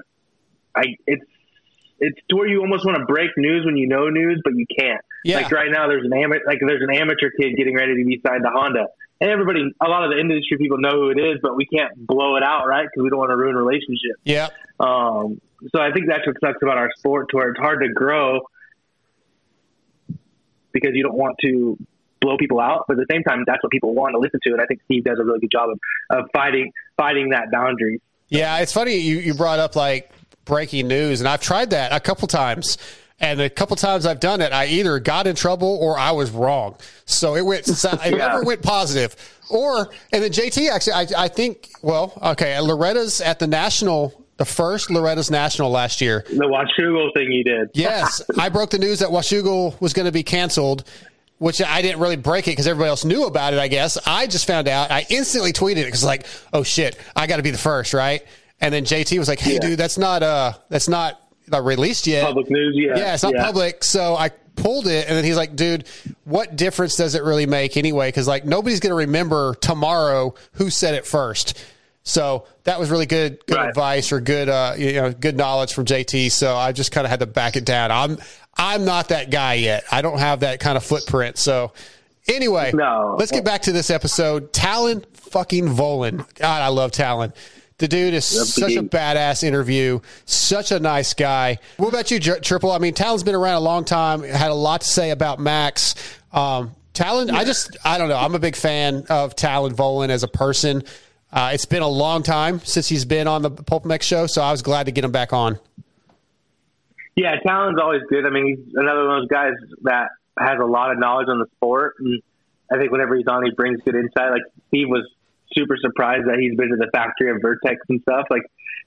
I it's it's to where you almost want to break news when you know news, but you can't. Yeah. Like right now, there's an amateur like there's an amateur kid getting ready to be signed to Honda, and everybody, a lot of the industry people know who it is, but we can't blow it out, right? Because we don't want to ruin relationships. Yeah. Um, so I think that's what sucks about our sport, to where it's hard to grow because you don't want to blow people out, but at the same time, that's what people want to listen to. And I think Steve does a really good job of, of fighting fighting that boundary. Yeah, it's funny you, you brought up like breaking news, and I've tried that a couple times. And a couple times I've done it, I either got in trouble or I was wrong. So it went, [laughs] it Yeah. never went positive. Or, and then JT actually, I, I think, well, okay, Loretta's at the national, the first Loretta's national last year. The Washougal thing you did. Yes, [laughs] I broke the news that Washougal was going to be canceled, which I didn't really break it because everybody else knew about it. I guess I just found out. I instantly tweeted it because like, oh shit, I got to be the first, right? And then JT was like, hey, Yeah. dude, that's not uh, that's not uh, released yet. Public news, yeah. Yeah, it's not Yeah. public. So I pulled it, and then he's like, dude, what difference does it really make anyway? Because like nobody's going to remember tomorrow who said it first. So that was really good, good advice or good, uh, you know, good knowledge from JT. So I just kind of had to back it down. I'm, I'm not that guy yet. I don't have that kind of footprint. So anyway, No. let's get back to this episode. Tallon fucking Vohland. God, I love Tallon. The dude is such a badass interview. Such a nice guy. What about you, Triple? I mean, Tallon's been around a long time. Had a lot to say about Max. Um, Tallon, I just, I don't know. I'm a big fan of Tallon Vohland as a person. Uh, it's been a long time since he's been on the Pulp MX show, so I was glad to get him back on. Yeah, Tallon's always good. I mean, he's another one of those guys that has a lot of knowledge on the sport, and I think whenever he's on, he brings good insight. Like Steve was super surprised that he's been to the factory of Vertex and stuff. Like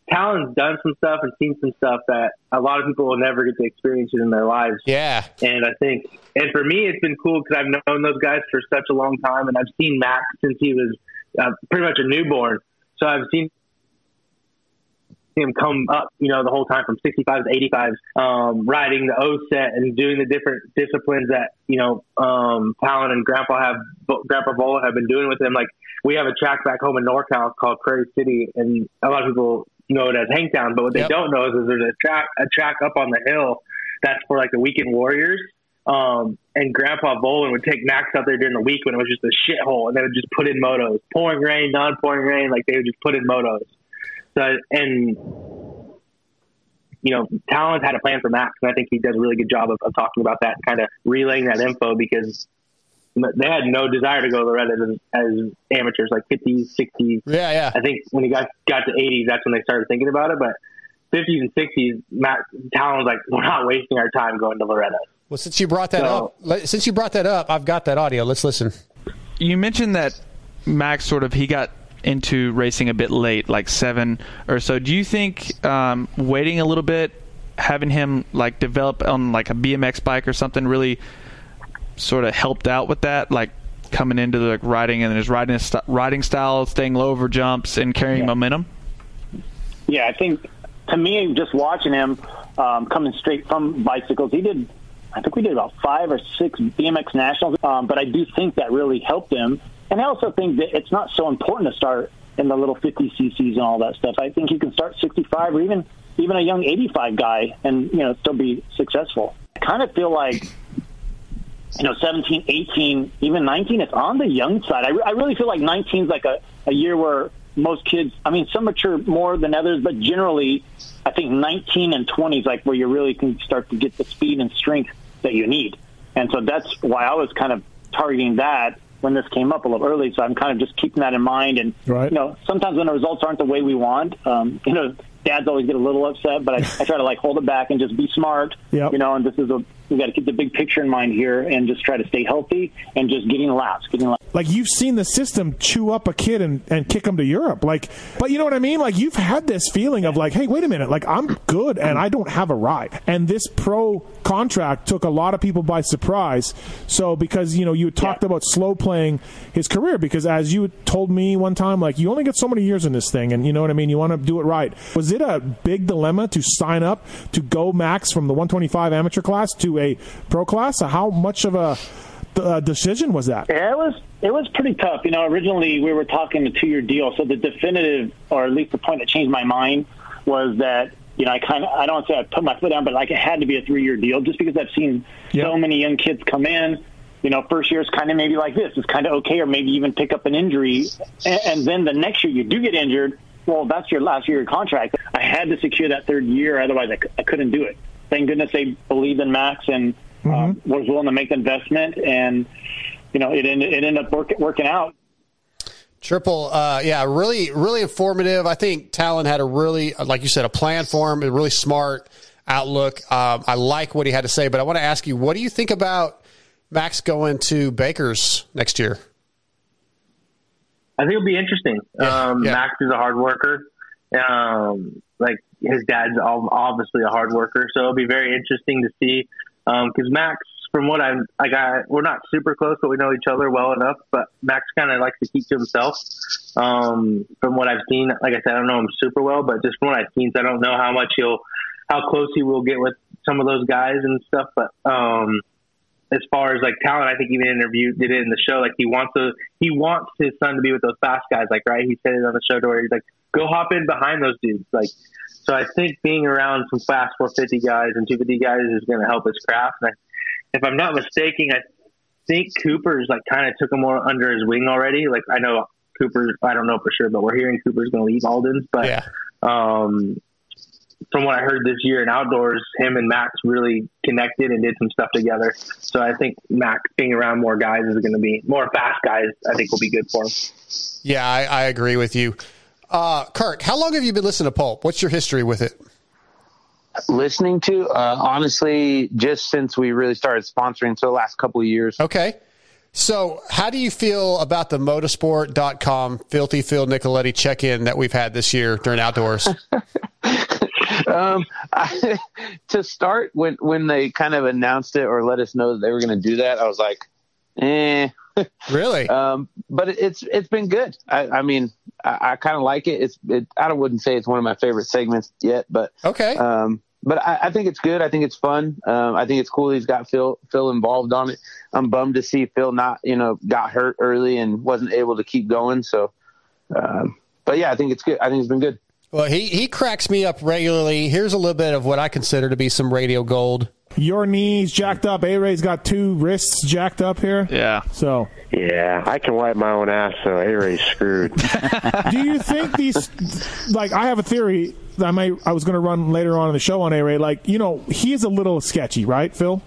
Tallon's done some stuff and seen some stuff that a lot of people will never get to experience it in their lives. Yeah. And I think, and for me, it's been cool because I've known those guys for such a long time, and I've seen Max since he was uh, pretty much a newborn. So I've seen him come up, you know, the whole time from 65s to 85s, um, riding the O set and doing the different disciplines that, you know, um, Tallon and Grandpa have, Grandpa Vola have been doing with him. Like we have a track back home in NorCal called Prairie City and a lot of people know it as Hangtown, but what they Yep. don't know is, is there's a track, a track up on the hill that's for like the weekend warriors. Um, and Grandpa Vohland would take Max out there during the week when it was just a shithole, and they would just put in motos, pouring rain, non-pouring rain, like they would just put in motos. So, and you know, Tallon had a plan for Max, and I think he does a really good job of, of talking about that, and kind of relaying that info because they had no desire to go to Loretta as, as amateurs, like 50s, 60s. Yeah, yeah. I think when he got got to 80s, that's when they started thinking about it. But 50s and 60s, Matt Tallon was like, we're not wasting our time going to Loretta. Well, since you brought that So- up, since you brought that up, I've got that audio. Let's listen. You mentioned that Max sort of he got into racing a bit late, like seven or so. Do you think um, waiting a little bit, having him like develop on like a BMX bike or something, really sort of helped out with that, like coming into the like, riding and his riding st- riding style, staying low over jumps and carrying momentum? Yeah, I think to me, just watching him um, coming straight from bicycles, he did. I think we did about five or six BMX nationals, um, but I do think that really helped him. And I also think that it's not so important to start in the little 50 cc's and all that stuff. I think you can start 65 or even even a young 85 guy and you know still be successful. I kind of feel like you know 17, 18, even 19. It's on the young side. I, re- I really feel like 19 is like a, a year where most kids. I mean, some mature more than others, but generally, I think 19 and 20 is like where you really can start to get the speed and strength that you need. And so that's why I was kind of targeting that when this came up a little early. So I'm kind of just keeping that in mind. And Right. you know, sometimes when the results aren't the way we want, um, [laughs] you know, dads always get a little upset, but I, I try to like hold it back and just be smart. Yep. You know, and this is a we got to keep the big picture in mind here and just try to stay healthy and just getting laps, getting laps. like you've seen the system chew up a kid and, and kick him to Europe. Like, but you know what I mean? Like you've had this feeling of like, hey, wait a minute, like I'm good and I don't have a ride. And this pro contract took a lot of people by surprise. So because you know you talked about slow playing his career because as you told me one time, like you only get so many years in this thing, and you know what I mean. You want to do it right. Was it a big dilemma to sign up to go max from the 125 amateur class to a pro class? How much of a uh, decision was that? Yeah, it was it was pretty tough. You know, originally we were talking a two year deal, so the definitive, or at least the point that changed my mind, was that you know I kind of I don't say I put my foot down, but like it had to be a three year deal, just because I've seen so many young kids come in. You know, first year is kind of maybe like this, it's kind of okay, or maybe even pick up an injury, and, and then the next year you do get injured. Well, that's your last year of contract. I had to secure that third year, otherwise I, c- I couldn't do it. Thank goodness they believed in Max and um, was willing to make the investment, and you know it ended, it ended up work, working out. Triple, uh, yeah, really, really informative. I think Tallon had a really, like you said, a plan for him, a really smart outlook. Um, I like what he had to say, but I want to ask you, what do you think about Max going to Baker's next year? I think it'll be interesting. um, Max is a hard worker. Um, like his dad's obviously a hard worker, so it'll be very interesting to see. Because Max, from what I'm, I we're not super close, but we know each other well enough. But Max kind of likes to keep to himself. Um, from what I've seen, like I said, I don't know him super well, but just from what I've seen, I don't know how much he'll, how close he will get with some of those guys and stuff. But um, as far as like talent, I think even interviewed did it in the show. Like he wants to, he wants his son to be with those fast guys. Like right, he said it on the show to where he's like, go hop in behind those dudes. Like, so I think being around some fast 450 guys and 250 guys is going to help his craft. And I, if I'm not mistaken, I think Cooper's like kind of took him more under his wing already. Like I know Cooper, I don't know for sure, but we're hearing Cooper's going to leave Aldon's. But um, from what I heard this year in outdoors, him and Max really connected and did some stuff together. So I think Max being around more guys is going to be more fast guys. I think will be good for him. Yeah, I, I agree with you. Uh, Kirk, how long have you been listening to Pulp? What's your history with it? Listening to, uh, honestly, just since we really started sponsoring, so the last couple of years. Okay. So, how do you feel about the motosport.com filthy Phil Nicoletti check in that we've had this year during outdoors? [laughs] um, I, to start when when they kind of announced it or let us know that they were going to do that, I was like, eh, really? Um, but it's it's been good. I, I mean, I, I kind of like it. It's it, I don't wouldn't say it's one of my favorite segments yet, but okay. Um, but I, I think it's good. I think it's fun. Um, I think it's cool. He's got Phil Phil involved on it. I'm bummed to see Phil not you know got hurt early and wasn't able to keep going. So, um, but yeah, I think it's good. I think it's been good. Well, he he cracks me up regularly. Here's a little bit of what I consider to be some radio gold. Your knees jacked up. A Ray's got two wrists jacked up here. Yeah. So, Yeah, I can wipe my own ass, so A-Ray's screwed. [laughs] do you think these? Like, I have a theory that I might. I was going to run later on in the show on A Ray. Like, you know, he is a little sketchy, right, Phil?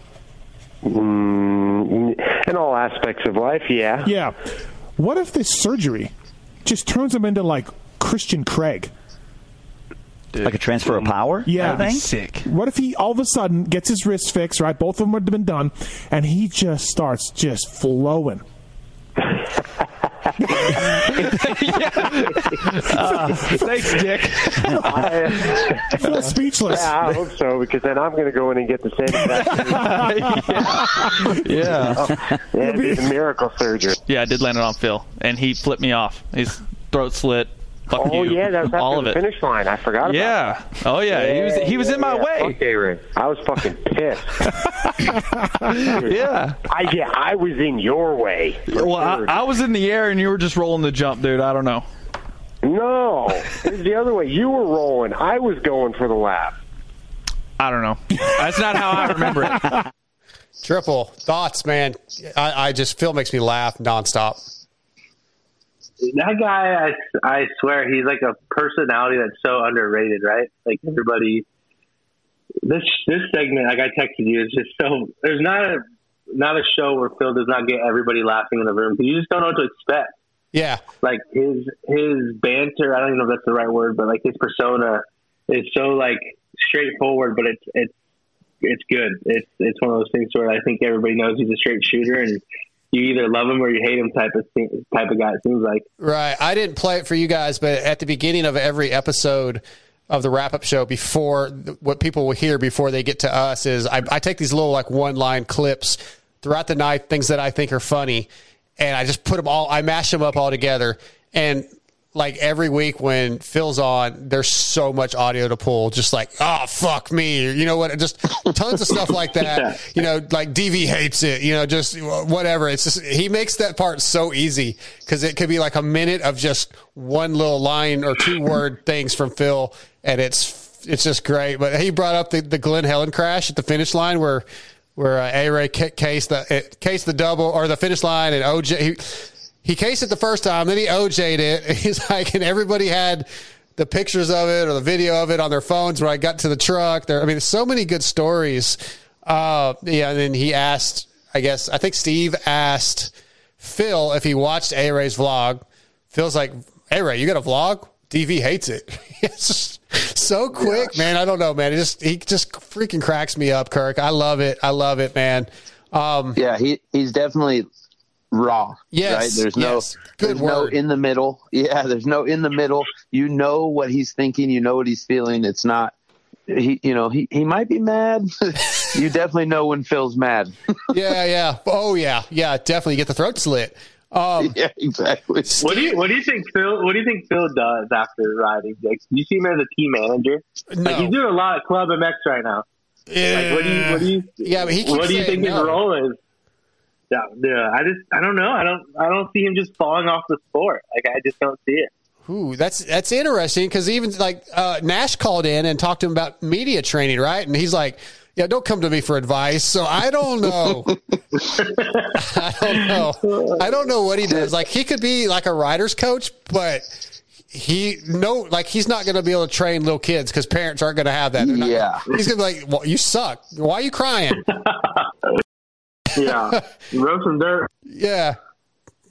Mm, in all aspects of life, yeah. Yeah. What if this surgery just turns him into like Christian Craig? Like a transfer of power? Yeah, kind of? Sick. What if he all of a sudden gets his wrist fixed? Right, both of them would have been done, and he just starts just flowing. Uh, [laughs] [laughs] thanks, Dick. I, Feel speechless. yeah, I hope so, because then I'm going to go in and get the same exact [laughs] yeah. Yeah, it'd be the miracle surgery. Yeah, I did land it on Phil, and he flipped me off. His throat slit. Fuck Oh you. yeah, that was [laughs] after all of the it. finish line. I forgot about Yeah. Oh yeah. he was he was in my way. Fuck A-Ray. I was fucking pissed. [laughs] Yeah. I yeah, I was in your way. for Well, I, sure. I was in the air and you were just rolling the jump, dude. I don't know. no, it was the other way. You were rolling. I was going for the lap. I don't know. That's not how I remember it. [laughs] Triple thoughts, man. I, I just Phil makes me laugh nonstop. That guy, I, I swear, he's like a personality that's so underrated, right? Like mm-hmm. everybody, this this segment, like I texted you, is just so. There's not a not a show where Phil does not get everybody laughing in the room because you just don't know what to expect. Yeah, Like his his banter, I don't even know if that's the right word, but like his persona is so like straightforward, but it's it's it's good. It's it's one of those things where I think everybody knows he's a straight shooter and. You either love him or you hate him, type of type of guy. It seems like. right. I didn't play it for you guys, but at the beginning of every episode of the wrap up show, before what people will hear before they get to us is I, I take these little like one line clips throughout the night, things that I think are funny, and I just put them all. I mash them up all together, and like every week when Phil's on, there's so much audio to pull. Just like, oh fuck me, you know what? Just tons of stuff like that. [laughs] You know, like DV hates it. You know, just whatever. It's just he makes that part so easy because it could be like a minute of just one little line or two word [laughs] things from Phil, and it's it's just great. But he brought up the the Glen Helen crash at the finish line where where uh, A Ray ca- cased the it, cased the double or the finish line, and OJ. He, he cased it the first time, then he OJ'd it. [laughs] He's like, and everybody had the pictures of it or the video of it on their phones when I got to the truck. There, I mean, so many good stories. Uh, yeah, and then he asked, I guess, I think Steve asked Phil if he watched A Ray's vlog. Phil's like, A Ray, you got a vlog? DV hates it. [laughs] it's just so quick, man. I don't know, man. It just he just freaking cracks me up, Kirk. I love it. I love it, man. Um, Yeah, he he's definitely raw. Yes, right. There's no yes. Good there's no in the middle. [laughs] Yeah, there's no in the middle. You know what he's thinking. You know what he's feeling. It's not. He, you know, he, he might be mad. [laughs] you definitely know when Phil's mad. [laughs] yeah, yeah. Oh, yeah, yeah. Definitely get the throat slit. Um, yeah, exactly. What do you What do you think Phil? What do you think Phil does after riding? Like, do you see him as a team manager? Like he's doing a lot of Club MX right now. Like, what do you? What do you? Yeah, but he What do you saying think his role is? Yeah, yeah, I just I don't know. I don't I don't see him just falling off the sport. Like I just don't see it. Ooh, that's that's interesting because even like uh, Nash called in and talked to him about media training, right? And he's like, "Yeah, don't come to me for advice." So I don't know. [laughs] I don't know. I don't know what he does. Like he could be like a writer's coach, but he no, like he's not going to be able to train little kids because parents aren't going to have that. Not- Yeah. he's going to be like, "Well, you suck. Why are you crying?" [laughs] Yeah, rub some dirt. Yeah.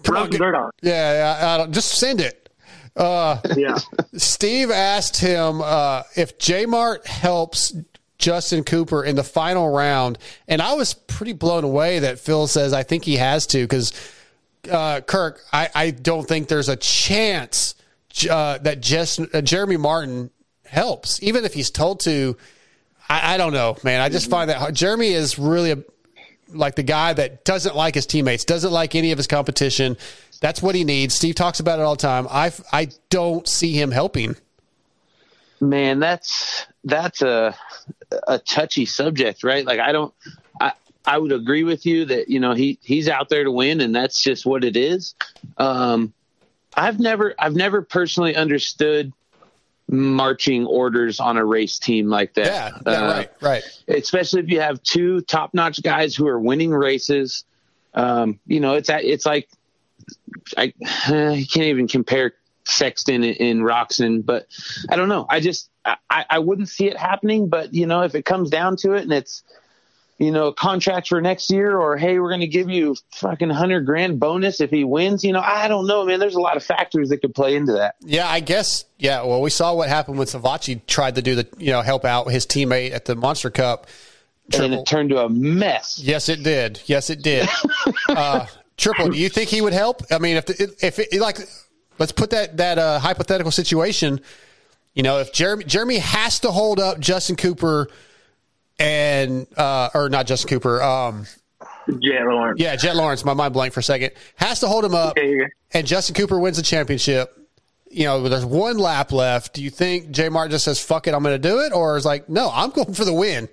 Rub some dirt on. Yeah, I, I don't, just send it. Uh, Yeah. Steve asked him uh, if J Mart helps Justin Cooper in the final round, and I was pretty blown away that Phil says I think he has to because uh, Kirk, I, I don't think there's a chance uh, that Jess, uh, Jeremy Martin helps, even if he's told to. I, I don't know, man. I just find that hard. Jeremy is really a like the guy that doesn't like his teammates, doesn't like any of his competition. That's what he needs. Steve talks about it all the time. I I don't see him helping. Man, that's that's a a touchy subject, right? Like I don't I I would agree with you that, you know, he he's out there to win and that's just what it is. Um I've never I've never personally understood marching orders on a race team like that. Yeah, yeah, Uh, right, right. especially if you have two top-notch guys who are winning races. Um, you know, it's it's like I, [sighs] I can't even compare Sexton and, and Roczen, but I don't know. I just I, I wouldn't see it happening. But you know, if it comes down to it, and it's you know contract for next year, or hey, we're going to give you fucking hundred grand bonus if he wins. You know, I don't know, man. There's a lot of factors that could play into that. Yeah, I guess. Yeah, well, we saw what happened when Savatgy tried to do the you know help out his teammate at the Monster Cup. And it turned to a mess. Yes, it did. Yes, it did. [laughs] uh, Triple, do you think he would help? I mean, if the, if it, like, let's put that that uh, hypothetical situation. You know, if Jeremy Jeremy has to hold up Justin Cooper and uh, or not Justin Cooper, um, Jet Lawrence. yeah, Jet Lawrence. My mind blank for a second. Has to hold him up, and Justin Cooper wins the championship. You know, there's one lap left. Do you think J Mart just says "fuck it, I'm going to do it," or is like, "No, I'm going for the win"?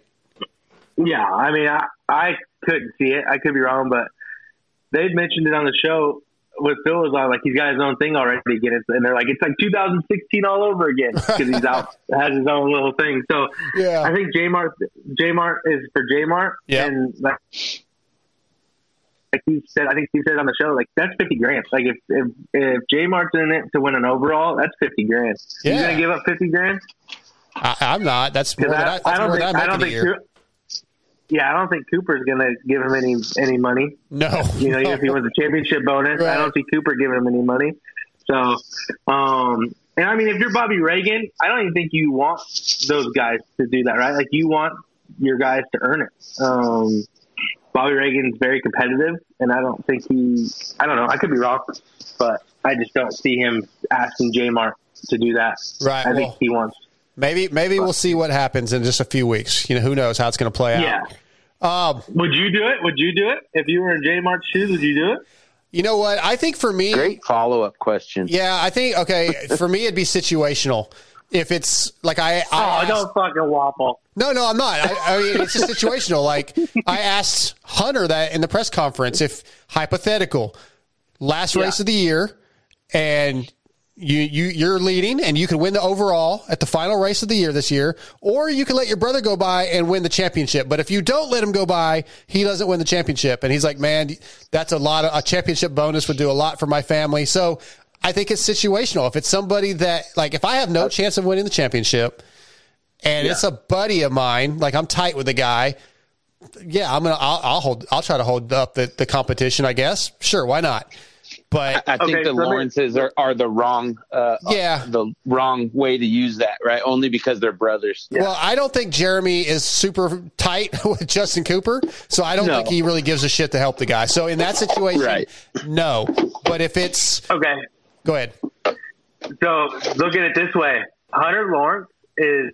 Yeah, I mean, I, I couldn't see it. I could be wrong, but they'd mentioned it on the show. With Phil was on, uh, like he's got his own thing already again, and they're like it's like 2016 all over again because he's out [laughs] has his own little thing. So Yeah. I think J Mart J Mart is for J Mart, Yeah. and like, like he said, I think he said on the show, like that's 50 grand. Like if if if J Mart's in it to win an overall, that's 50 grand. You gonna give up 50 grand? I, I'm not. That's more 'Cause than I, I, that's I don't more think than I I don't in a think year. Yeah, I don't think Cooper's gonna give him any any money. No, you know, even if he [laughs] wins a championship bonus, I don't see Cooper giving him any money. So, um, and I mean, if you're Bobby Regan, I don't even think you want those guys to do that, right? Like you want your guys to earn it. Um, Bobby Regan's very competitive, and I don't think he. I don't know. I could be wrong, but I just don't see him asking J Mart to do that. Right, I think he wants. Maybe maybe we'll see what happens in just a few weeks. You know, who knows how it's going to play out. Yeah. Um, Would you do it? Would you do it if you were in J Mart's shoes? Would you do it? You know what? I think for me, Great follow up question. yeah, I think okay. for me, it'd be situational. If it's like I, I Oh, don't fucking waffle. No, no, I'm not. I, I mean, it's just situational. Like I asked Hunter that in the press conference. If hypothetical, last race of the year, and you you you're leading, and you can win the overall at the final race of the year this year, or you can let your brother go by and win the championship. But if you don't let him go by, he doesn't win the championship. And he's like, man, that's a lot of a championship bonus would do a lot for my family. So. I think it's situational. If it's somebody that, like, if I have no chance of winning the championship, and it's a buddy of mine. Like I'm tight with the guy. Yeah, I'm gonna. I'll, I'll hold. I'll try to hold up the, the competition. I guess. Sure, why not? But I think the Lawrences are, are the wrong, uh, Yeah. the wrong way to use that, right? Only because they're brothers. well, I don't think Jeremy is super tight [laughs] with Justin Cooper, so I don't No. think he really gives a shit to help the guy. So in that situation, Right. no. But if it's Okay. go ahead. So look at it this way: Hunter Lawrence is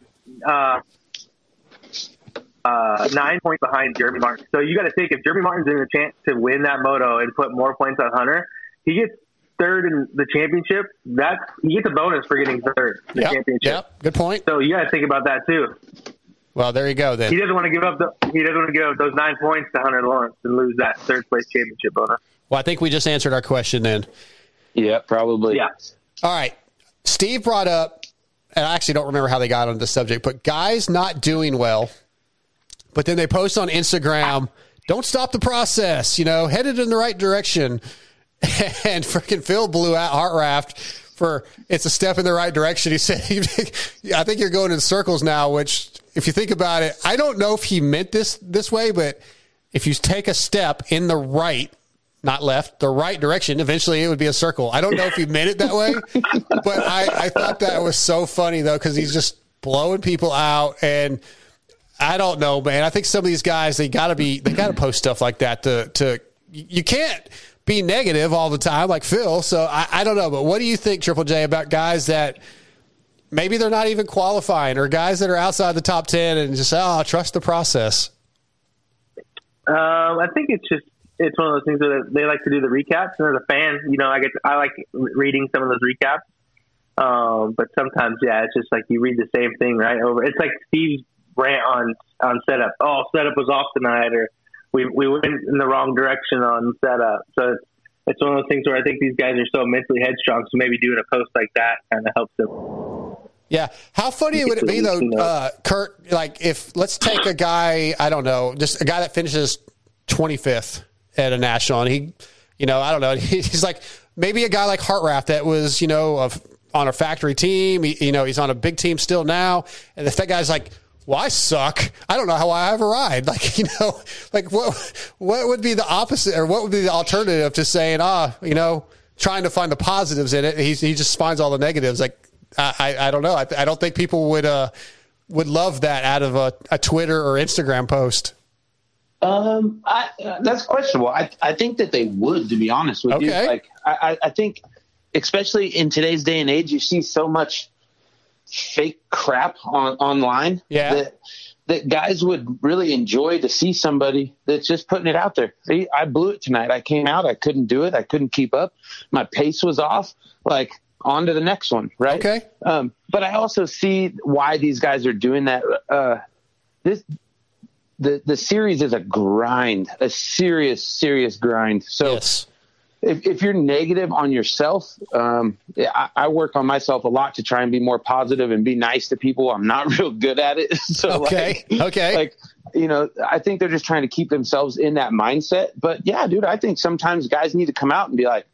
uh, uh, nine points behind Jeremy Martin. So you got to think if Jeremy Martin's in a chance to win that moto and put more points on Hunter, he gets third in the championship. That's he gets a bonus for getting third in the Yep, championship. yep. Good point. So you got to think about that too. Well, there you go Then He doesn't want to give up the he doesn't want to give up those nine points to Hunter Lawrence and lose that third place championship bonus. Well, I think we just answered our question then. Yeah, probably. Yeah. All right. Steve brought up, and I actually don't remember how they got on the subject, but guys not doing well, but then they post on Instagram, don't stop the process, you know, headed in the right direction. [laughs] And freaking Phil blew out Hartranft for it's a step in the right direction. He said, [laughs] I think you're going in circles now, which if you think about it, I don't know if he meant this this way, but if you take a step in the right, not left, the right direction, eventually it would be a circle. I don't know if he meant it that way, [laughs] but I, I thought that was so funny though, because he's just blowing people out and I don't know, man. I think some of these guys they gotta be they gotta post stuff like that to to you can't be negative all the time like Phil. So I, I don't know, but what do you think, Triple J, about guys that maybe they're not even qualifying or guys that are outside the top ten and just oh, trust the process. Um, I think it's just it's one of those things where they like to do the recaps, and as a fan, you know, I get I like reading some of those recaps. Um, but sometimes, yeah, it's just like you read the same thing right over. It's like Steve's rant on on setup. Oh, setup was off tonight, or we we went in the wrong direction on setup. So it's it's one of those things where I think these guys are so mentally headstrong. So maybe doing a post like that kind of helps them. Yeah. How funny would it be though, uh, Kurt? Like if let's take a guy, I don't know, just a guy that finishes 25th at a national, and he, you know, I don't know, [laughs] he's like maybe a guy like Hartranft that was, you know, of on a factory team. He, you know, he's on a big team still now, and if that guy's like. Well, I suck. I don't know how I ever ride. [laughs] Like, you know, like what, what would be the opposite or what would be the alternative to saying, ah, you know, trying to find the positives in it. He, he just finds all the negatives. Like, I, I don't know. I, I don't think people would uh, would love that out of a, a Twitter or Instagram post. Um, I, uh, that's questionable. I, I think that they would, to be honest with you. Like, I, I think, especially in today's day and age, you see so much fake crap on online. Yeah. That, that guys would really enjoy to see somebody that's just putting it out there. See, I blew it tonight. I came out. I couldn't do it. I couldn't keep up. My pace was off. Like, on to the next one, right? Okay. Um, but I also see why these guys are doing that. Uh, this the the series is a grind, a serious, serious grind. So yes. If, if you're negative on yourself, um, I, I work on myself a lot to try and be more positive and be nice to people. I'm not [laughs] real good at it. [laughs] so Okay. like, Okay. like you know, I think they're just trying to keep themselves in that mindset. But yeah, dude, I think sometimes guys need to come out and be like,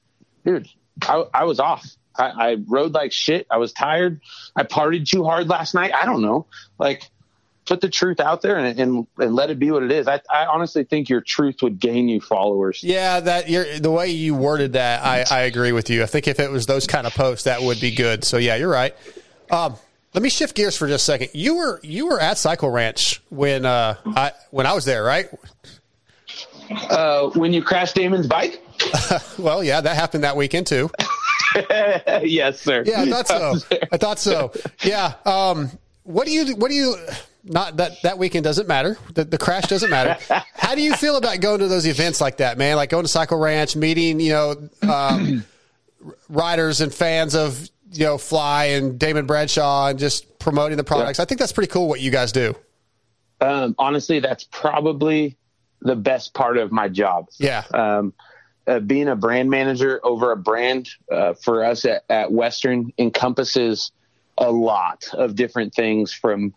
dude, I, I was off. I, I rode like shit. I was tired. I partied too hard last night. I don't know. Like, put the truth out there and, and, and let it be what it is. I, I honestly think your truth would gain you followers. Yeah, that you're, the way you worded that, I, I agree with you. I think if it was those kind of posts, that would be good. So yeah, you're right. Um, let me shift gears for just a second. You were you were at Cycle Ranch when uh, I when I was there, right? Uh, when you crashed Damon's bike? [laughs] well, yeah, that happened that weekend too. [laughs] yes, sir. Yeah, I thought so. I thought so. Yeah. Um, what do you? What do you? Not that that weekend doesn't matter. The, the crash doesn't matter. [laughs] How do you feel about going to those events like that, man? Like going to Cycle Ranch, meeting you know um, [clears throat] riders and fans of you know Fly and Damon Bradshaw, and just promoting the products. I think that's pretty cool what you guys do. Um, honestly, that's probably the best part of my job. Yeah. Um, uh, being a brand manager over a brand uh, for us at, at Western encompasses a lot of different things from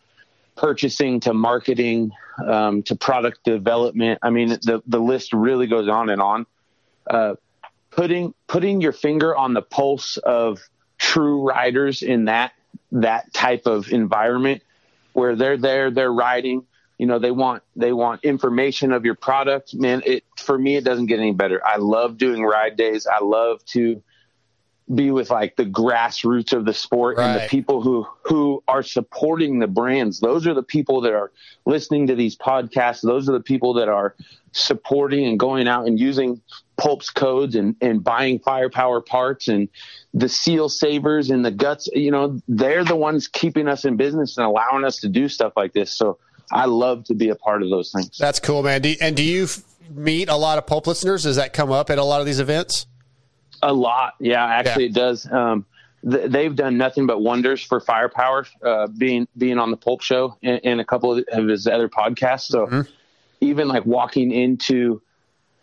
purchasing to marketing um, to product development. I mean, the the list really goes on and on. Uh, putting putting your finger on the pulse of true riders in that that type of environment where they're there, they're riding. You know, they want they want information of your product. Man, it for me it doesn't get any better. I love doing ride days. I love to be with like the grassroots of the sport and the people who who are supporting the brands. Those are the people that are listening to these podcasts. Those are the people that are supporting and going out and using Pulp's codes and, and buying firepower parts and the seal savers and the guts. You know, they're the ones keeping us in business and allowing us to do stuff like this. So I love to be a part of those things. That's cool, man. Do, and do you f- meet a lot of Pulp listeners? Does that come up at a lot of these events? A lot, yeah. Actually, it does. Um, th- they've done nothing but wonders for Firepower, uh, being being on the Pulp Show and, and a couple of his other podcasts. So even like walking into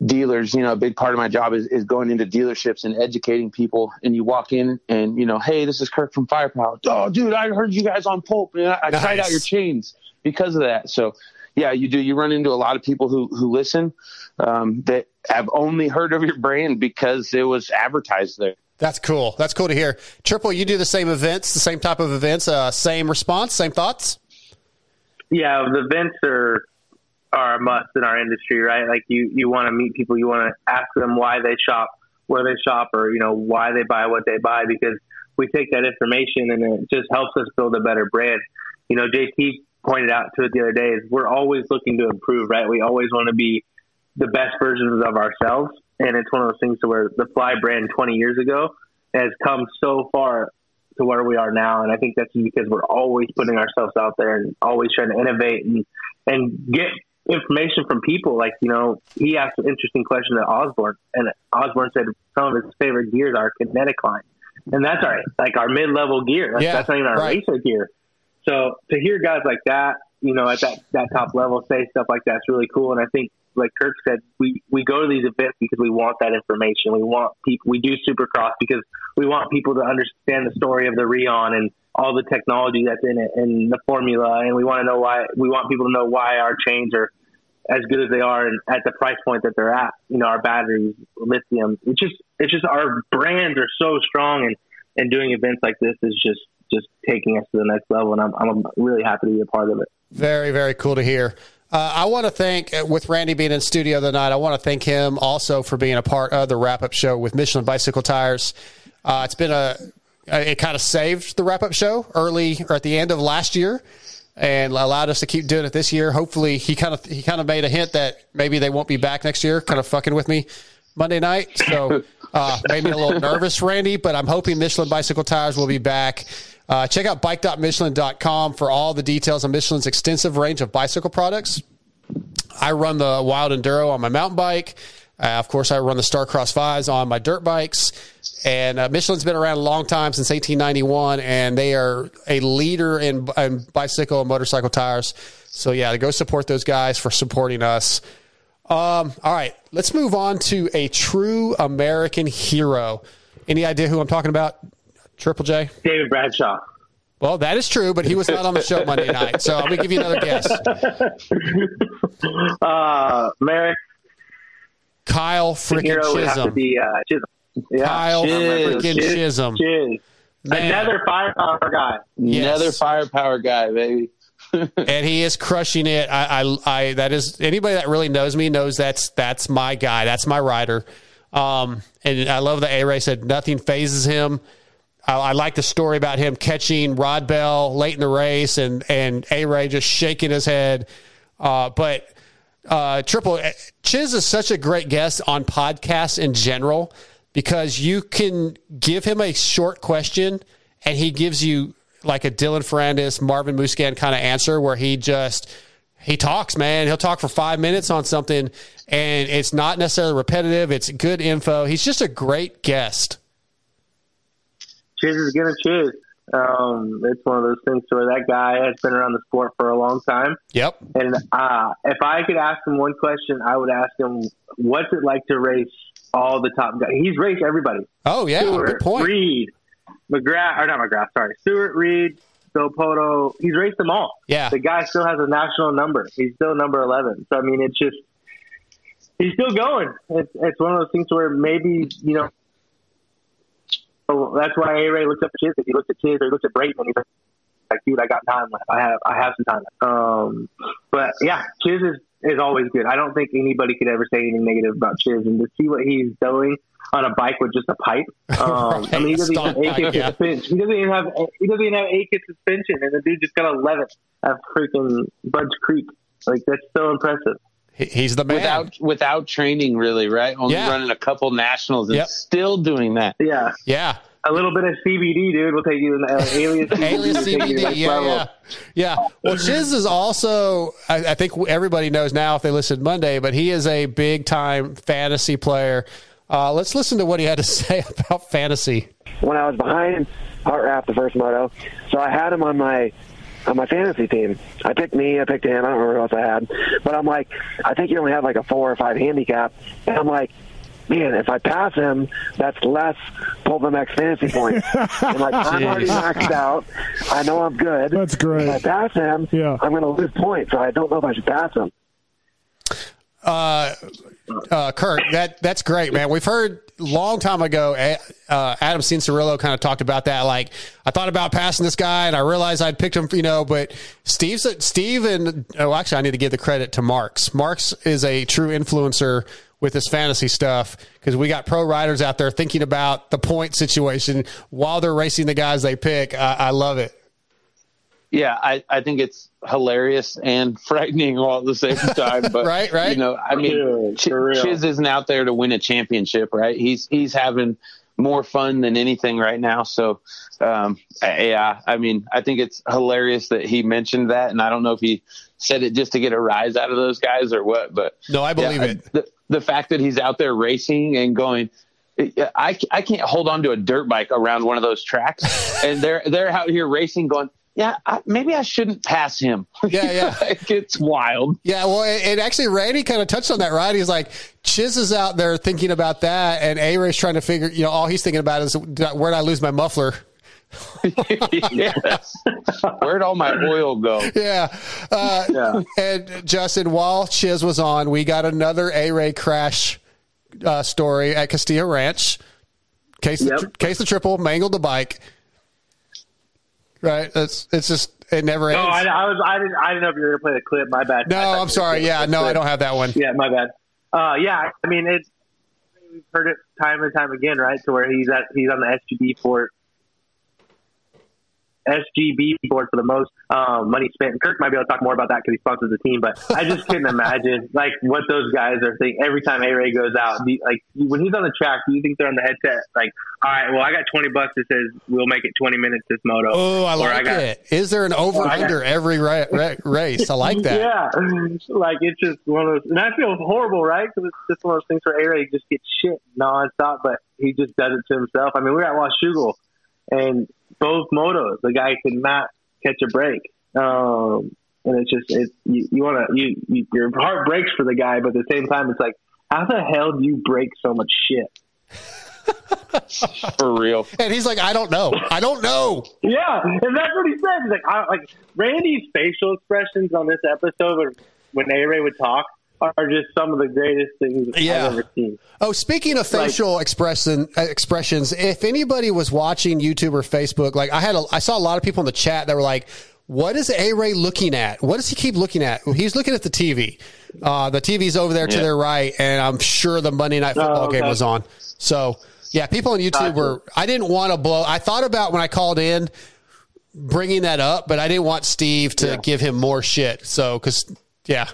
dealers, you know, a big part of my job is, is going into dealerships and educating people. And you walk in and you know, hey, this is Kirk from Firepower. Oh, dude, I heard you guys on Pulp, and I, I tried out your chains because of that. So. Yeah, you do. You run into a lot of people who who listen um, that have only heard of your brand because it was advertised there. That's cool. That's cool to hear. Triple, you do the same events, the same type of events, uh, same response, same thoughts. Yeah, the events are are a must in our industry, right? Like you you want to meet people, you want to ask them why they shop, where they shop, or you know why they buy what they buy, because we take that information and it just helps us build a better brand. You know, JT pointed out to it the other day is we're always looking to improve, right? We always want to be the best versions of ourselves, and it's one of those things to where the Fly brand 20 years ago has come so far to where we are now, and I think that's because we're always putting ourselves out there and always trying to innovate and and get information from people. Like you know, he asked an interesting question to Osborne, and Osborne said some of his favorite gears are kinetic line, and that's our like our mid level gear. That's, Yeah, that's not even our right. racer gear. So to hear guys like that, you know, at that that top level say stuff like that's really cool. And I think, like Kirk said, we we go to these events because we want that information. We want people. We do Supercross because we want people to understand the story of the Rion and all the technology that's in it and the formula. And we want to know why. We want people to know why our chains are as good as they are and at the price point that they're at. You know, our batteries, lithium. It's just it's just our brands are so strong and and doing events like this is just just taking us to the next level. And I'm I'm really happy to be a part of it. Very, very cool to hear. Uh, I want to thank, uh, with Randy being in studio the night, I want to thank him also for being a part of the wrap up show with Michelin Bicycle Tires. Uh, it's been a, it kind of saved the wrap up show early or at the end of last year and allowed us to keep doing it this year. Hopefully, he kind of he kind of made a hint that maybe they won't be back next year, kind of fucking with me Monday night. So uh, made me a little [laughs] nervous, Randy, but I'm hoping Michelin Bicycle Tires will be back. Uh, check out bike.michelin.com for all the details on Michelin's extensive range of bicycle products. I run the Wild Enduro on my mountain bike. Uh, of course, I run the Starcross 5s on my dirt bikes. And uh, Michelin's been around a long time, since 1891, and they are a leader in, in bicycle and motorcycle tires. So, yeah, go support those guys for supporting us. Um, all right, let's move on to a true American hero. Any idea who I'm talking about? Triple J? Damon Bradshaw. Well, that is true, but he was not on the show [laughs] Monday night. So I'm going to give you another guess. [laughs] Uh, Merrick. Kyle freaking hero would have to Chisholm. be uh, Chisholm. Yeah. Kyle freaking Chisholm. Chiz. Another firepower guy. Yes. Another firepower guy, baby. [laughs] and he is crushing it. I, I, I, that is anybody that really knows me knows that's that's my guy. That's my rider. Um, and I love that A Ray said nothing phases him. I, I like the story about him catching Rod Bell late in the race and and A Ray just shaking his head. Uh, but uh, Triple Chiz is such a great guest on podcasts in general because you can give him a short question and he gives you like a Dylan Ferrandis, Marvin Musquin kind of answer where he just he talks, man. He'll talk for five minutes on something, and it's not necessarily repetitive. It's good info. He's just a great guest. Chiz is gonna chiz. Um, it's one of those things where that guy has been around the sport for a long time. Yep. And uh, if I could ask him one question, I would ask him, "What's it like to race all the top guys?" He's raced everybody. Oh yeah, Stewart, good point. Reed, McGrath, or not McGrath? Sorry, Stewart, Reed, Villopoto. He's raced them all. Yeah. The guy still has a national number. He's still number eleven. So I mean, it's just he's still going. It's it's one of those things where maybe you know. So that's why A Ray looks up at Chiz. If he looks at Chiz or he looks at Brayton, and he's like, "Dude, I got time left. I have I have some time." Left. Um, but yeah, Chiz is is always good. I don't think anybody could ever say anything negative about Chiz, and to see what he's doing on a bike with just a pipe. [laughs] Um, I mean, he doesn't even have yeah. suspension. He doesn't even have he doesn't even have AK suspension, and the dude just got eleven at freaking Budds Creek. Like that's so impressive. He- He's the man. Without without training, really, right? Only Yeah. running a couple nationals and Yep. still doing that. Yeah, yeah. a little bit of CBD, dude, We'll take you in the uh, alias CBD. Alias will take you to the CBD, yeah, level. yeah, yeah. Well, Chiz is also, I, I think everybody knows now if they listened Monday, but he is a big time fantasy player. Uh, let's listen to what he had to [laughs] say about fantasy. when I was behind Hartranft the first moto. So I had him on my on my fantasy team. I picked me, I picked him, I don't remember who else I had. But I'm like, I think you only have like a four or five handicap. And I'm like, man, if I pass him, that's less Pulp X fantasy points. [laughs] I'm like, I'm already maxed out. I know I'm good. That's great. If I pass him, Yeah. I'm going to lose points. So I don't know if I should pass him. Uh, uh, Kirk, that that's great, man. We've heard long time ago. Uh, Adam Cianciarulo kind of talked about that. Like, I thought about passing this guy, and I realized I'd picked him, you know. But Steve's Steve and oh, actually, I need to give the credit to Marks. Marks is a true influencer with this fantasy stuff because we got pro riders out there thinking about the point situation while they're racing the guys they pick. I, I love it. Yeah, I, I think it's hilarious and [laughs] frightening all at the same [laughs] time. But Right, right. You know, I mean, Dude, Ch- Chiz isn't out there to win a championship, right? He's he's having more fun than anything right now. So, um, yeah, I mean, I think it's hilarious that he mentioned that, and I don't know if he said it just to get a rise out of those guys or what, but No, I believe yeah, it. The, the fact that he's out there racing and going. I, I can't hold on to a dirt bike around one of those tracks, [laughs] and they're they're out here racing, going, yeah, I, maybe I shouldn't pass him. [laughs] Yeah, yeah. [laughs] like, it's wild. Yeah, well, it, and actually, Randy kind of touched on that, right? He's like, Chiz is out there thinking about that, and A Ray's trying to figure, you know, all he's thinking about is where did I lose my muffler? [laughs] yes. Where'd all my oil go? Yeah. Uh, Yeah. And Justin, while Chiz was on, we got another A Ray crash uh, story at Castillo Ranch. Case, the, tr- case the triple, mangled the bike. Right. That's it's just it never No, ends. I, I was. I didn't. I didn't know if you were gonna play the clip. My bad. No, I thought you I'm sorry. Yeah, no, I don't have that one. Yeah, my bad. Uh, yeah, I mean it's we've heard it time and time again, right? To where he's at he's on the SGB for SGB board for the most um, money spent. Kirk might be able to talk more about that because he sponsors the team. But I just couldn't imagine like what those guys are thinking every time A Ray goes out. Like when he's on the track, do you think they're on the headset? Like, all right, well, I got twenty bucks that says we'll make it twenty minutes this moto. Oh, I like got- it. Is there an over I got- under every ra- ra- race? I like that. Yeah, [laughs] like it's just one of those, and I feel horrible, right? Because it's just one of those things where A-Ray just gets shit nonstop, but he just does it to himself. I mean, we were at Washougal, and both motos, the guy could not catch a break, um, and it's just it's you, you want to you, you your heart breaks for the guy, but at the same time, it's like how the hell do you break so much shit? For real. [laughs] And he's like, I don't know. I don't know. Yeah, and that's what he said. He's like, I, like Randy's facial expressions on this episode when when A Ray would talk are just some of the greatest things Yeah. I've ever seen. Oh, speaking of facial expression uh, expressions, if anybody was watching YouTube or Facebook, like I had, a, I saw a lot of people in the chat that were like, "What is A Ray looking at? What does he keep looking at?" Well, he's looking at the TV. Uh, the TV's over there to their right, and I'm sure the Monday Night Football Oh, okay. game was on. So, yeah, people on YouTube were. I didn't want to blow. I thought about when I called in bringing that up, but I didn't want Steve to give him more shit. So, because yeah,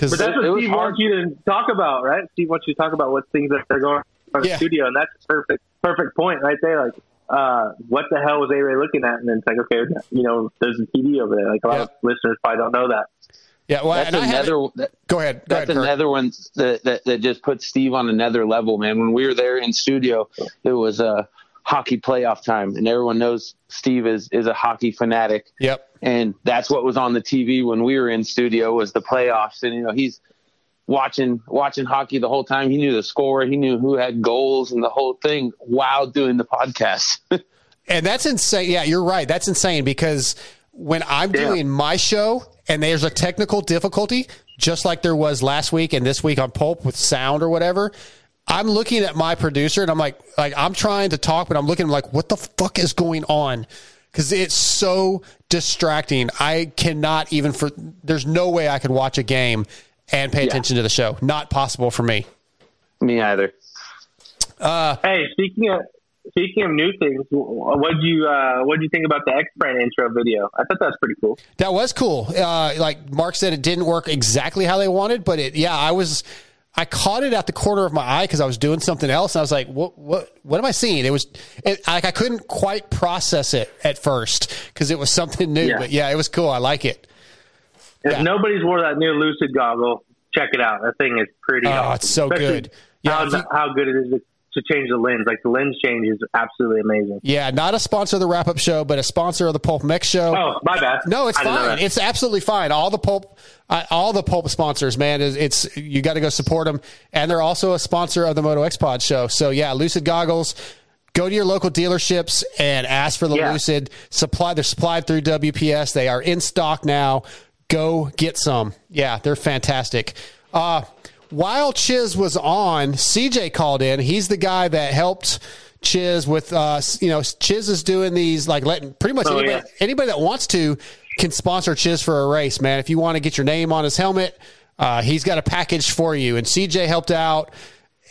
because But that's what Steve wants you to talk about, right? Steve wants you to talk about what things that are going on in Yeah. the studio, and that's perfect, perfect point right there. Like, uh, what the hell was A Ray looking at? And then it's like, okay, you know, there's a TV over there. Like a lot Yeah. of listeners probably don't know that. yeah. Well, That's and I haven't- another. That, Go ahead. Go ahead. that's Kirk. another one that, that that just puts Steve on another level, man. When we were there in studio, it was a hockey playoff time, and everyone knows Steve is is a hockey fanatic. Yep. and that's what was on the TV when we were in studio was the playoffs. And you know, he's watching watching hockey the whole time. He knew the score, he knew who had goals, and the whole thing while doing the podcast. [laughs] And that's insane. Yeah, you're right. That's insane because when I'm Yeah. doing my show and there's a technical difficulty, just like there was last week and this week on Pulp with sound or whatever, I'm looking at my producer and I'm like, like I'm trying to talk, but I'm looking like, what the fuck is going on? Because it's so distracting. I cannot even for. There's no way I could watch a game and pay attention to the show. Not possible for me. Me either. Hey, speaking of speaking of new things, what would you uh, what do you think about the EKS Brand intro video? I thought that was pretty cool. That was cool. Uh, like Mark said, it didn't work exactly how they wanted, but it, yeah, I was, I caught it at the corner of my eye because I was doing something else, and I was like, what, what, what am I seeing? It was, it, like I couldn't quite process it at first because it was something new, Yeah. but yeah, it was cool. I like it. If Yeah. nobody's wore that new Lucid goggle, check it out. That thing is pretty. Oh, awesome. it's so Especially good. Yeah, how, you- how good it is to, change the lens. Like the lens change is absolutely amazing. Yeah, not a sponsor of the wrap up show, but a sponsor of the Pulp MX show. Oh, my bad. No, it's I fine. It's absolutely fine. All the pulp, uh, all the pulp sponsors, man, is it's you got to go support them, and they're also a sponsor of the Moto X Pod show. So yeah, Lucid goggles. Go to your local dealerships and ask for the Yeah. Lucid supply. They're supplied through WPS. They are in stock now. Go get some. Yeah, they're fantastic. Uh, while Chiz was on, CJ called in. He's the guy that helped Chiz with, uh, you know, Chiz is doing these like letting pretty much Oh, anybody, yeah. anybody that wants to can sponsor Chiz for a race, man. If you want to get your name on his helmet, uh, he's got a package for you. And CJ helped out,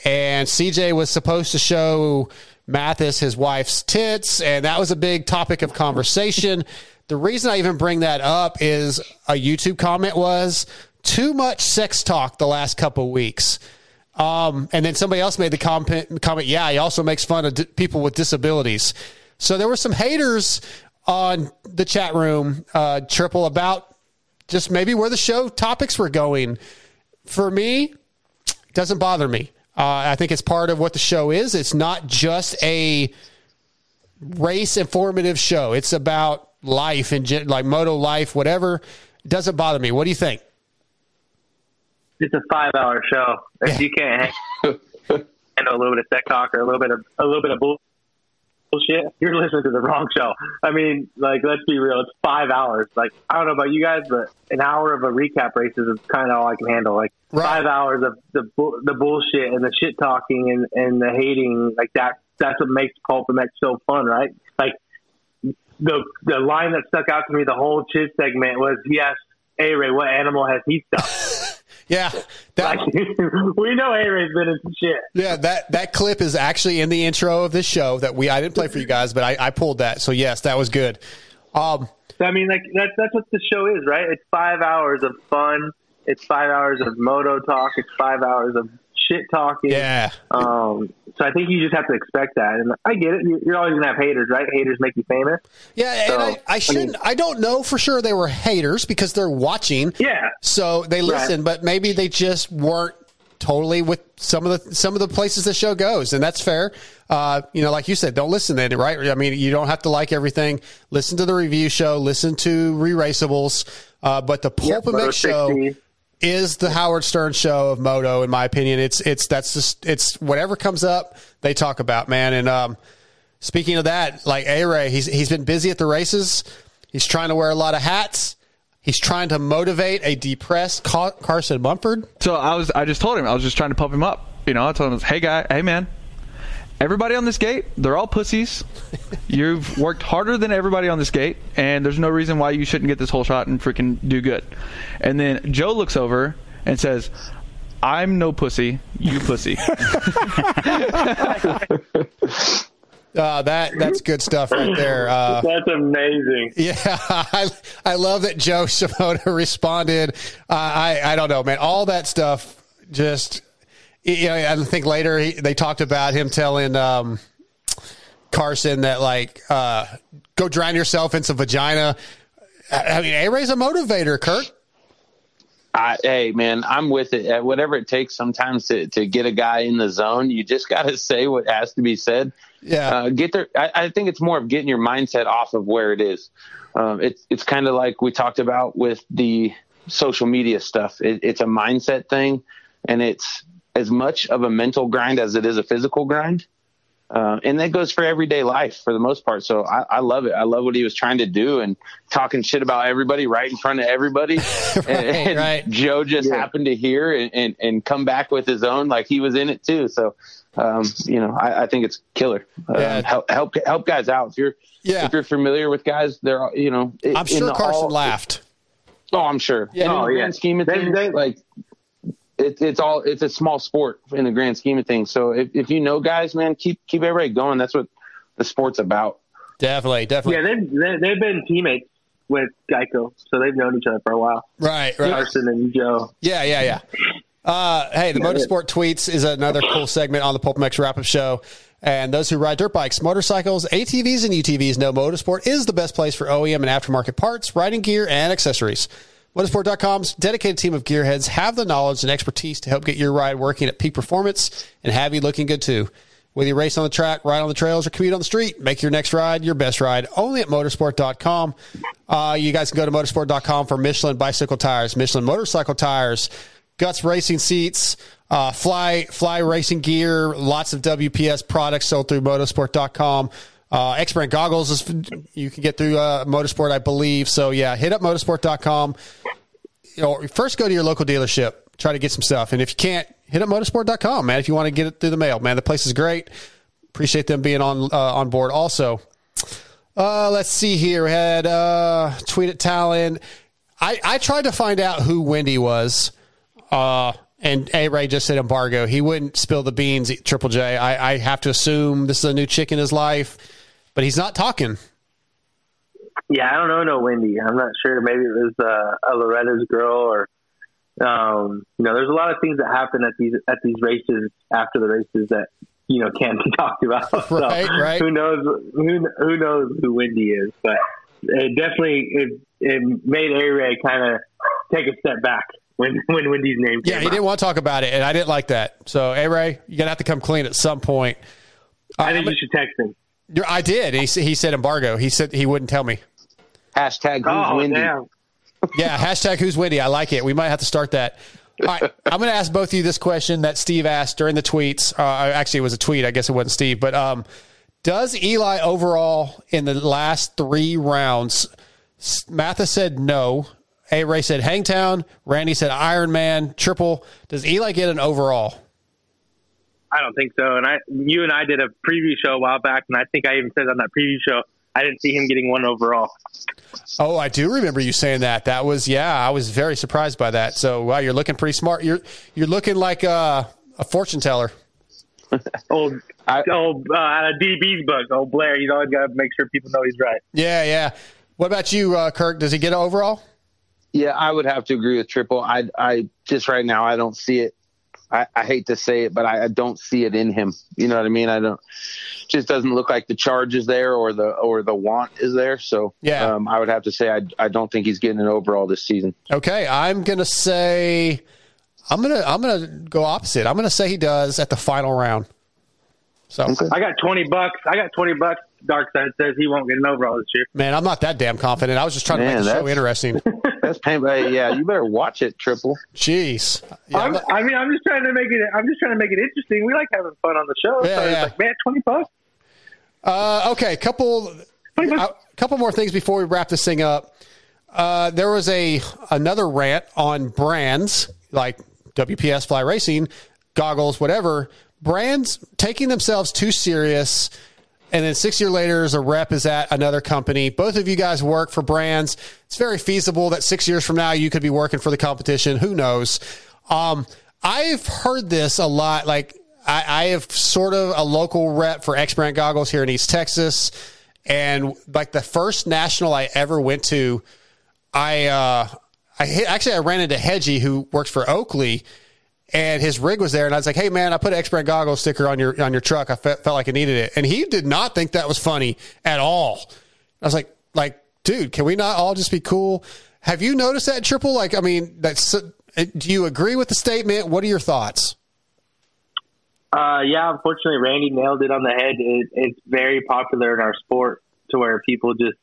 and CJ was supposed to show Mathis his wife's tits, and that was a big topic of conversation. [laughs] the reason I even bring that up is a YouTube comment was too much sex talk the last couple weeks. Um, and then somebody else made the comment, comment yeah, he also makes fun of d- people with disabilities. So there were some haters on the chat room, uh, Triple, about just maybe where the show topics were going. For me, doesn't bother me. Uh, I think it's part of what the show is. It's not just a race informative show. It's about life and like moto life, whatever. It doesn't bother me. What do you think? It's a five-hour show. If you can't handle a little bit of tech talk or a little bit of a little bit of bullshit, you're listening to the wrong show. I mean, like, let's be real. It's five hours. Like, I don't know about you guys, but an hour of a recap races is kind of all I can handle. Like, five hours of the the bullshit and the shit talking and and the hating. Like that. That's what makes Pulp and Mech so fun, right? Like the the line that stuck out to me the whole Chiz segment was he asked A Ray what animal has he stuffed. [laughs] yeah, like, [laughs] we know A Ray's been in some shit. Yeah, that that clip is actually in the intro of this show that we I didn't play for you guys, but I, I pulled that. So yes, that was good. Um, So, I mean, like that's that's what the show is, right? It's five hours of fun. It's five hours of moto talk. It's five hours of shit talking. Yeah. Um. So I think you just have to expect that, and I get it. You- You're always gonna have haters, right? Haters make you famous. Yeah, So, and I, I shouldn't. I, don't know for sure they were haters because they're watching. Yeah. So they listen, but maybe they just weren't totally with some of the some of the places the show goes, and that's fair. Uh, you know, like you said, don't listen then, right? I mean, you don't have to like everything. Listen to the review show. Listen to re-raceables. Uh, but the Pulp and Moto Mix show 60. Is the Howard Stern show of moto, in my opinion. It's it's that's just it's whatever comes up they talk about, man. And um, speaking of that, like A Ray, he's he's been busy at the races. He's trying to wear a lot of hats. He's trying to motivate a depressed Carson Mumford. So I was, I just told him, I was just trying to pump him up. You know, I told him, hey guy, hey man, everybody on this gate, they're all pussies. You've worked harder than everybody on this gate, and there's no reason why you shouldn't get this whole shot and freaking do good. And then Joe looks over and says, I'm no pussy, you pussy. [laughs] Uh, that that's good stuff right there. Uh, [laughs] That's amazing. Yeah, [laughs] I, I love that Joe Shimoda responded. Uh, I I don't know, man. All that stuff just. You know, I think later he, they talked about him telling um, Carson that like uh, go drown yourself in some vagina. I I mean, A Ray's a motivator, Kurt. I, hey man, I'm with it. Whatever it takes, sometimes to, to get a guy in the zone, you just [laughs] got to say what has to be said. Yeah. Uh, get there. I, I think it's more of getting your mindset off of where it is. Um, it's it's kind of like we talked about with the social media stuff. It, it's a mindset thing, and it's as much of a mental grind as it is a physical grind. Uh, and that goes for everyday life for the most part. So I, I love it. I love what he was trying to do and talking shit about everybody right in front of everybody. [laughs] and, and Joe just happened to hear and, and, and come back with his own, like he was in it too. So, um, you know, I, I think it's killer. Um, help, help, help guys out. If you're, Yeah. if you're familiar with guys, they're, you know, I'm in sure the Carson all- laughed. Oh, I'm sure. Yeah. Oh, yeah. grand scheme of things, like it, it's all it's a small sport in the grand scheme of things. So if, if you know guys, man, keep keep everybody going. That's what the sport's about. Definitely, definitely. Yeah, they've they- they've been teammates with Geico, so they've known each other for a while. Right, right. Carson and Joe. Yeah, yeah, yeah. Uh, hey, the MotoSport Tweets is another cool segment on the PulpMX Wrap Up Show. And those who ride dirt bikes, motorcycles, ATVs, and UTVs know MotoSport is the best place for OEM and aftermarket parts, riding gear, and accessories. MotoSport.com's dedicated team of gearheads have the knowledge and expertise to help get your ride working at peak performance and have you looking good too. Whether you race on the track, ride on the trails, or commute on the street, make your next ride your best ride only at motosport.com. Uh, you guys can go to motosport.com for Michelin bicycle tires, Michelin motorcycle tires, Guts racing seats, uh, fly fly racing gear, lots of WPS products sold through motosport.com. Uh, EKS Brand goggles is you can get through uh, MotoSport, I believe. So yeah, hit up motosport.com. You know, first go to your local dealership, try to get some stuff, and if you can't, hit up motosport.com, man. If you want to get it through the mail, man, the place is great. Appreciate them being on uh, on board. Also, uh, let's see here. We had uh, tweet at Tallon. I, I tried to find out who Wendy was. Uh, and A Ray just said embargo. He wouldn't spill the beans, Triple J. I, I have to assume this is a new chick in his life, but he's not talking. Yeah, I don't know no Wendy. I'm not sure. Maybe it was uh, a Loretta's girl or Um, you know, there's a lot of things that happen at these at these races after the races that you know can't be [laughs] talked about. So [laughs] Right, right. Who knows? Who who knows who Wendy is? But it definitely it it made A Ray kind of take a step back when [laughs] when Wendy's name. Yeah, he up. didn't want to talk about it, and I didn't like that. So, A Ray, you're gonna have to come clean at some point. I think you should text him. You're- I did. He he said embargo. He said he wouldn't tell me. Hashtag who's Oh Wendy. damn! Yeah, hashtag who's Wendy. I like it. We might have to start that. All right, I'm going to ask both of you this question that Steve asked during the tweets. Uh, actually, it was a tweet. I guess it wasn't Steve, but um, does Eli overall in the last three rounds? S- Mathis said no. A Ray said Hangtown. Randy said Iron Man triple. Does Eli get an overall? I don't think so. And I, you and I did a preview show a while back, and I think I even said on that preview show I didn't see him getting one overall. Oh, I do remember you saying that. That was yeah. I was very surprised by that. So wow, you're looking pretty smart. You're you're looking like a, a fortune teller. [laughs] Old, old uh, out of DB's book, old Blair. He's always got to make sure people know he's right. Yeah, yeah. What about you, uh, Kirk? Does he get an overall? Yeah, I would have to agree with Triple. I, I just right now I don't see it. I, I hate to say it, but I, I don't see it in him. You know what I mean? I don't. Just doesn't look like the charge is there or the or the want is there. So Yeah. um, I would have to say I, I don't think he's getting an overall this season. Okay, I'm gonna say I'm gonna I'm gonna go opposite. I'm gonna say he does at the final round. So I got twenty bucks. I got twenty bucks. Dark Side says he won't get an overall this year. man, I'm not that damn confident. I was just trying to make the show interesting. [laughs] That's pain. Hey, yeah, you better watch it, Triple. Jeez. Yeah, I'm I'm, not- I mean, I'm just trying to make it. I'm just trying to make it interesting. We like having fun on the show. Yeah, so yeah. it's like, man, twenty bucks. Uh, okay, couple a couple more things before we wrap this thing up. Uh, there was a another rant on brands like WPS Fly Racing, goggles, whatever. Brands taking themselves too serious, and then six years later, as a rep is at another company. Both of you guys work for brands. It's very feasible that six years from now you could be working for the competition. Who knows? Um, I've heard this a lot. Like I, I have sort of a local rep for EKS Brand goggles here in East Texas, and like the first national I ever went to, I uh, I hit, actually I ran into Hedgie who works for Oakley, and his rig was there, and I was like, "Hey man, I put an EKS Brand goggles sticker on your on your truck. I fe- felt like I needed it," and he did not think that was funny at all. I was like, "Like, dude, can we not all just be cool?" Have you noticed that triple? Like, I mean, that's. Do you agree with the statement? What are your thoughts? Uh, yeah, unfortunately, Randy nailed it on the head. It, it's very popular in our sport to where people just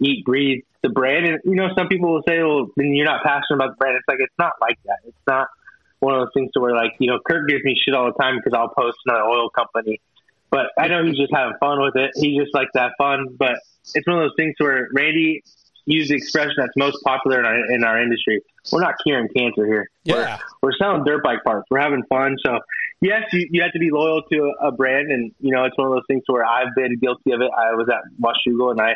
eat, breathe the brand. And, you know, some people will say, well, then you're not passionate about the brand. It's like, it's not like that. It's not one of those things to where, like, you know, Kirk gives me shit all the time because I'll post another oil company. But I know he's just having fun with it. He just likes that fun. But it's one of those things where Randy used the expression that's most popular in our, in our industry. We're not curing cancer here. Yeah. We're, we're selling dirt bike parts. We're having fun. So, yes, you, you have to be loyal to a, a brand. And, you know, it's one of those things where I've been guilty of it. I was at Washougal and I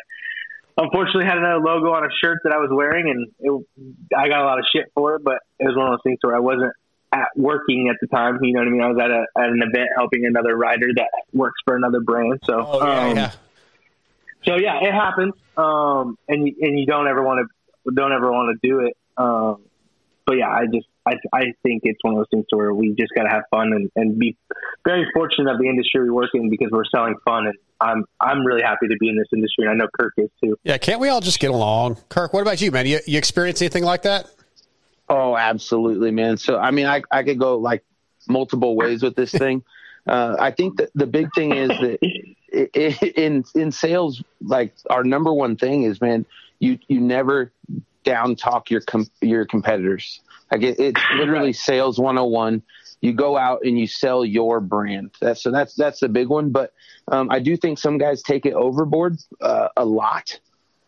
unfortunately had another logo on a shirt that I was wearing and it, I got a lot of shit for it, but it was one of those things where I wasn't at working at the time. You know what I mean? I was at a, at an event helping another rider that works for another brand. So, Oh yeah, um, yeah. so yeah, it happens. Um, and you, and you don't ever want to, don't ever want to do it. Um, but yeah, I just, I, I think it's one of those things where we just got to have fun and, and be very fortunate of the industry we work in because we're selling fun. And I'm, I'm really happy to be in this industry. And I know Kirk is too. Yeah, can't we all just get along? Kirk, what about you, man? You, you experience anything like that? Oh, absolutely, man. So, I mean, I, I could go like multiple ways with this thing. [laughs] Uh, I think that the big thing is that in in sales, like our number one thing is, man, you you never down talk your com- your competitors. Like it, it's literally sales 101. You go out and you sell your brand. That's so that's that's the big one. But um, I do think some guys take it overboard uh, a lot.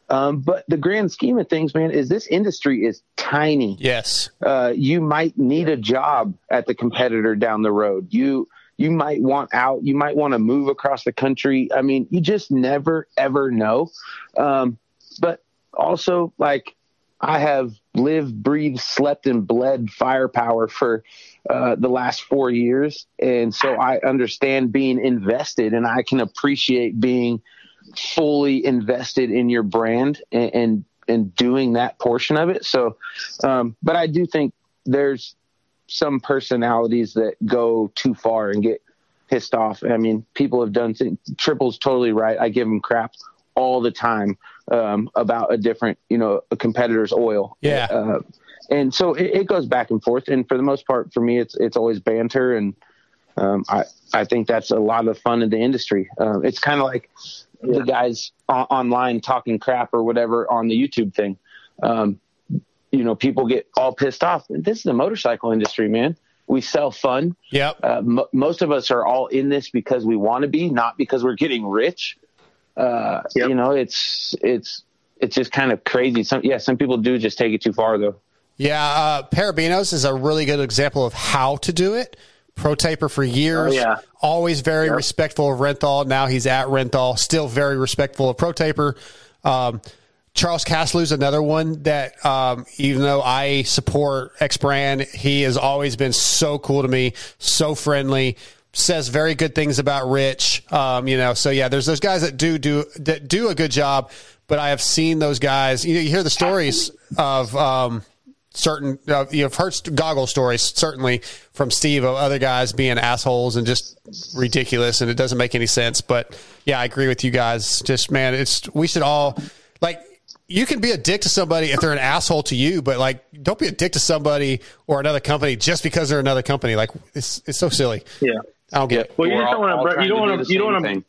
Um, but the grand scheme of things, man, is this industry is tiny. Yes. Uh, you might need a job at the competitor down the road. You you might want out. You might want to move across the country. I mean, you just never ever know. Um, but also, like I have lived, breathed, slept, and bled firepower for uh, the last four years, and so I understand being invested, and I can appreciate being fully invested in your brand and and, and doing that portion of it. So, um, but I do think there's some personalities that go too far and get pissed off. I mean, people have done things. Triple's totally right. I give him crap all the time um, about a different, you know, a competitor's oil. Yeah. Uh, and so it, it goes back and forth. And for the most part, for me, it's it's always banter, and um, I I think that's a lot of fun in the industry. Um, it's kind of like the guys o- online talking crap or whatever on the YouTube thing. Um, you know, people get all pissed off. This is the motorcycle industry, man. We sell fun. Yep. Uh, m- most of us are all in this because we want to be, not because we're getting rich. Uh, You know, it's it's it's just kind of crazy. Some yeah, some people do just take it too far though. Yeah, uh, Parabinos is a really good example of how to do it. Pro taper for years. Oh, yeah. Always very respectful of Renthal. Now he's at Renthal. Still very respectful of Pro taper. Um, Charles Caslew's another one that, um, even though I support EKS Brand, he has always been so cool to me, so friendly, says very good things about Rich. Um, you know, so yeah, there's those guys that do do that do a good job, but I have seen those guys. You know, you hear the stories of um, certain uh, you've heard goggle stories certainly from Steve of other guys being assholes and just ridiculous, and it doesn't make any sense. But yeah, I agree with you guys. Just man, it's we should all like you can be a dick to somebody if they're an asshole to you, but like don't be a dick to somebody or another company just because they're another company. Like it's it's so silly. Yeah. I don't get it. Well, you just don't want to. trying You don't want to. You don't want to.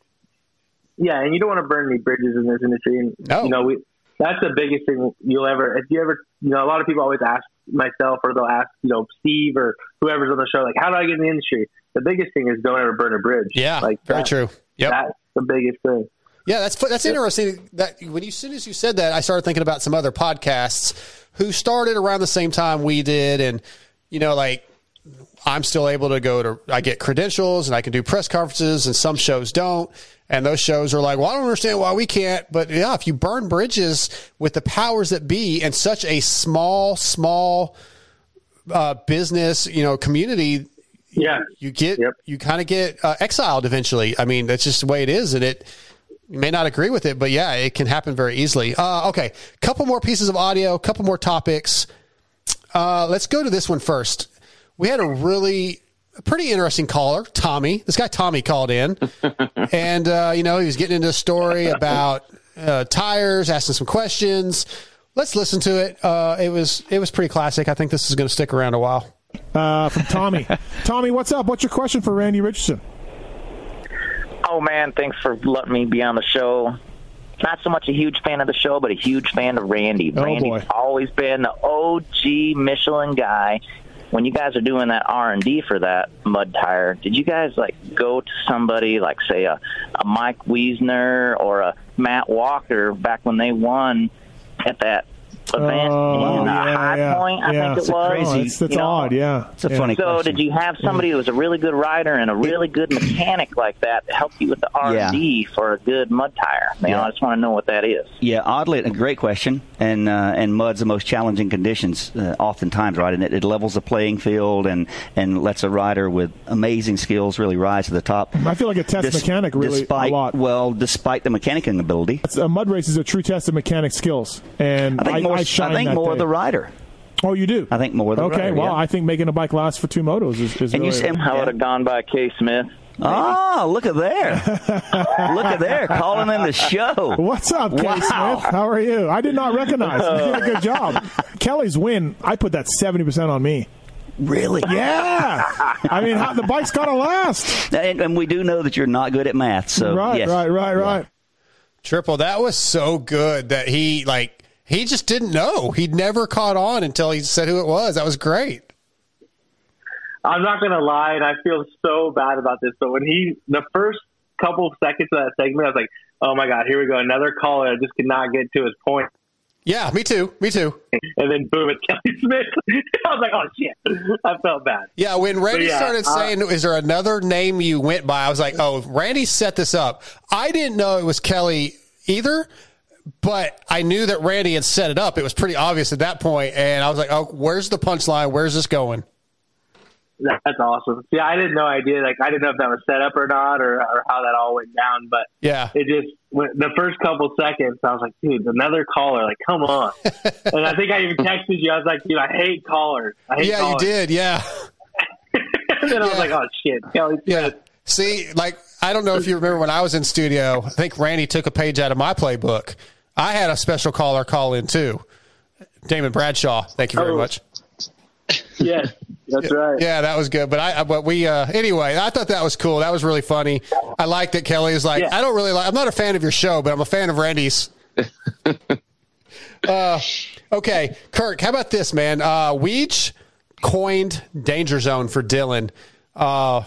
Yeah, and you don't want to burn any bridges in this industry. And, No. You know, we. That's the biggest thing you'll ever. If you ever, you know, a lot of people always ask myself or they'll ask, you know, Steve or whoever's on the show, like, how do I get in the industry? The biggest thing is don't ever burn a bridge. Yeah, like very that- true. Yeah. That's the biggest thing. Yeah, that's that's interesting. That when you as soon as you said that, I started thinking about some other podcasts who started around the same time we did, and you know, like I'm still able to go to I get credentials and I can do press conferences, and some shows don't. And those shows are like, well, I don't understand why we can't. But yeah, if you burn bridges with the powers that be in such a small, small uh, business, you know, community, yeah, you get you kind of get uh, exiled eventually. I mean, that's just the way it is, and it you may not agree with it, but yeah, it can happen very easily. Uh, okay, couple more pieces of audio, couple more topics. Uh, let's go to this one first. We had a really a pretty interesting caller, Tommy. This guy Tommy called in, [laughs] and uh, you know he was getting into a story about uh, tires, asking some questions. Let's listen to it. Uh, it was it was pretty classic. I think this is going to stick around a while. Uh, from Tommy. [laughs] Tommy, what's up? What's your question for Randy Richardson? Oh man, thanks for letting me be on the show. Not so much a huge fan of the show, but a huge fan of Randy. Oh, Randy's boy. always been the OG Michelin guy. When you guys are doing that R and D for that mud tire, did you guys like go to somebody like say a, a Mike Wiesner or a Matt Walker back when they won at that event Oh, in uh, yeah, High yeah. Point? I Yeah. think it It's a was. crazy- it's- it's you know? odd, yeah. It's a Yeah. funny So question. did you have somebody who was a really good rider and a really good [clears throat] mechanic like that to help you with the R and D for a good mud tire? You know, Yeah. I just want to know what that is. Yeah, oddly, a great question. And uh, and mud's the most challenging conditions, uh, oftentimes, right? And it, it levels the playing field and and lets a rider with amazing skills really rise to the top. I feel like it tests Dis- mechanic really despite, a lot. Well, despite the mechanicking ability, It's, a mud race is a true test of mechanic skills, and I think more. I, shine think that more day. the rider. Oh, you do? I think more of the rider. okay, rider. well, yeah. I think making a bike last for two motos is, is And you really, said- I would have gone by K Smith. Oh, look at there! [laughs] look at there, calling in the show. What's up, Kay Wow. Smith? How are you? I did not recognize. You did a good job. [laughs] Kelly's win. I put that seventy percent on me. Really? Yeah. [laughs] I mean, how, the bike's got to last. And, and we do know that you're not good at math, so right, yes. right, right, right. Triple, that was so good that he like he just didn't know. He'd never caught on until he said who it was. That was great. I'm not gonna lie, and I feel so bad about this. But when he, the first couple of seconds of that segment, I was like, "Oh my god, here we go, another caller." I just could not get to his point. Yeah, me too. Me too. And then boom, it's Kelly Smith. [laughs] I was like, "Oh shit!" I felt bad. Yeah, when Randy yeah, started uh, saying, "Is there another name you went by?" I was like, "Oh, Randy set this up." I didn't know it was Kelly either, but I knew that Randy had set it up. It was pretty obvious at that point, and I was like, "Oh, where's the punchline? Where's this going?" That- That's awesome. Yeah, I didn't no idea. Like, I didn't know if that was set up or not, or, or how that all went down. But Yeah. it just the first couple seconds, I was like, dude, another caller. Like, come on. [laughs] and I think I even texted you. I was like, dude, I hate callers. I hate Yeah, you did. Yeah. [laughs] and then I was like, oh shit, Kelly's Yeah. See, like I don't know if you remember when I was in studio. I think Randy took a page out of my playbook. I had a special caller call in too. Damon Bradshaw. Thank you very Oh. much. [laughs] Yes, that's right. Yeah, that was good. But I, but we, uh, anyway, I thought that was cool. That was really funny. I like that Kelly is like, I don't really like, I'm not a fan of your show, but I'm a fan of Randy's. [laughs] uh, okay. Kirk, how about this, man? Uh, Weege coined danger zone for Dylan. Uh,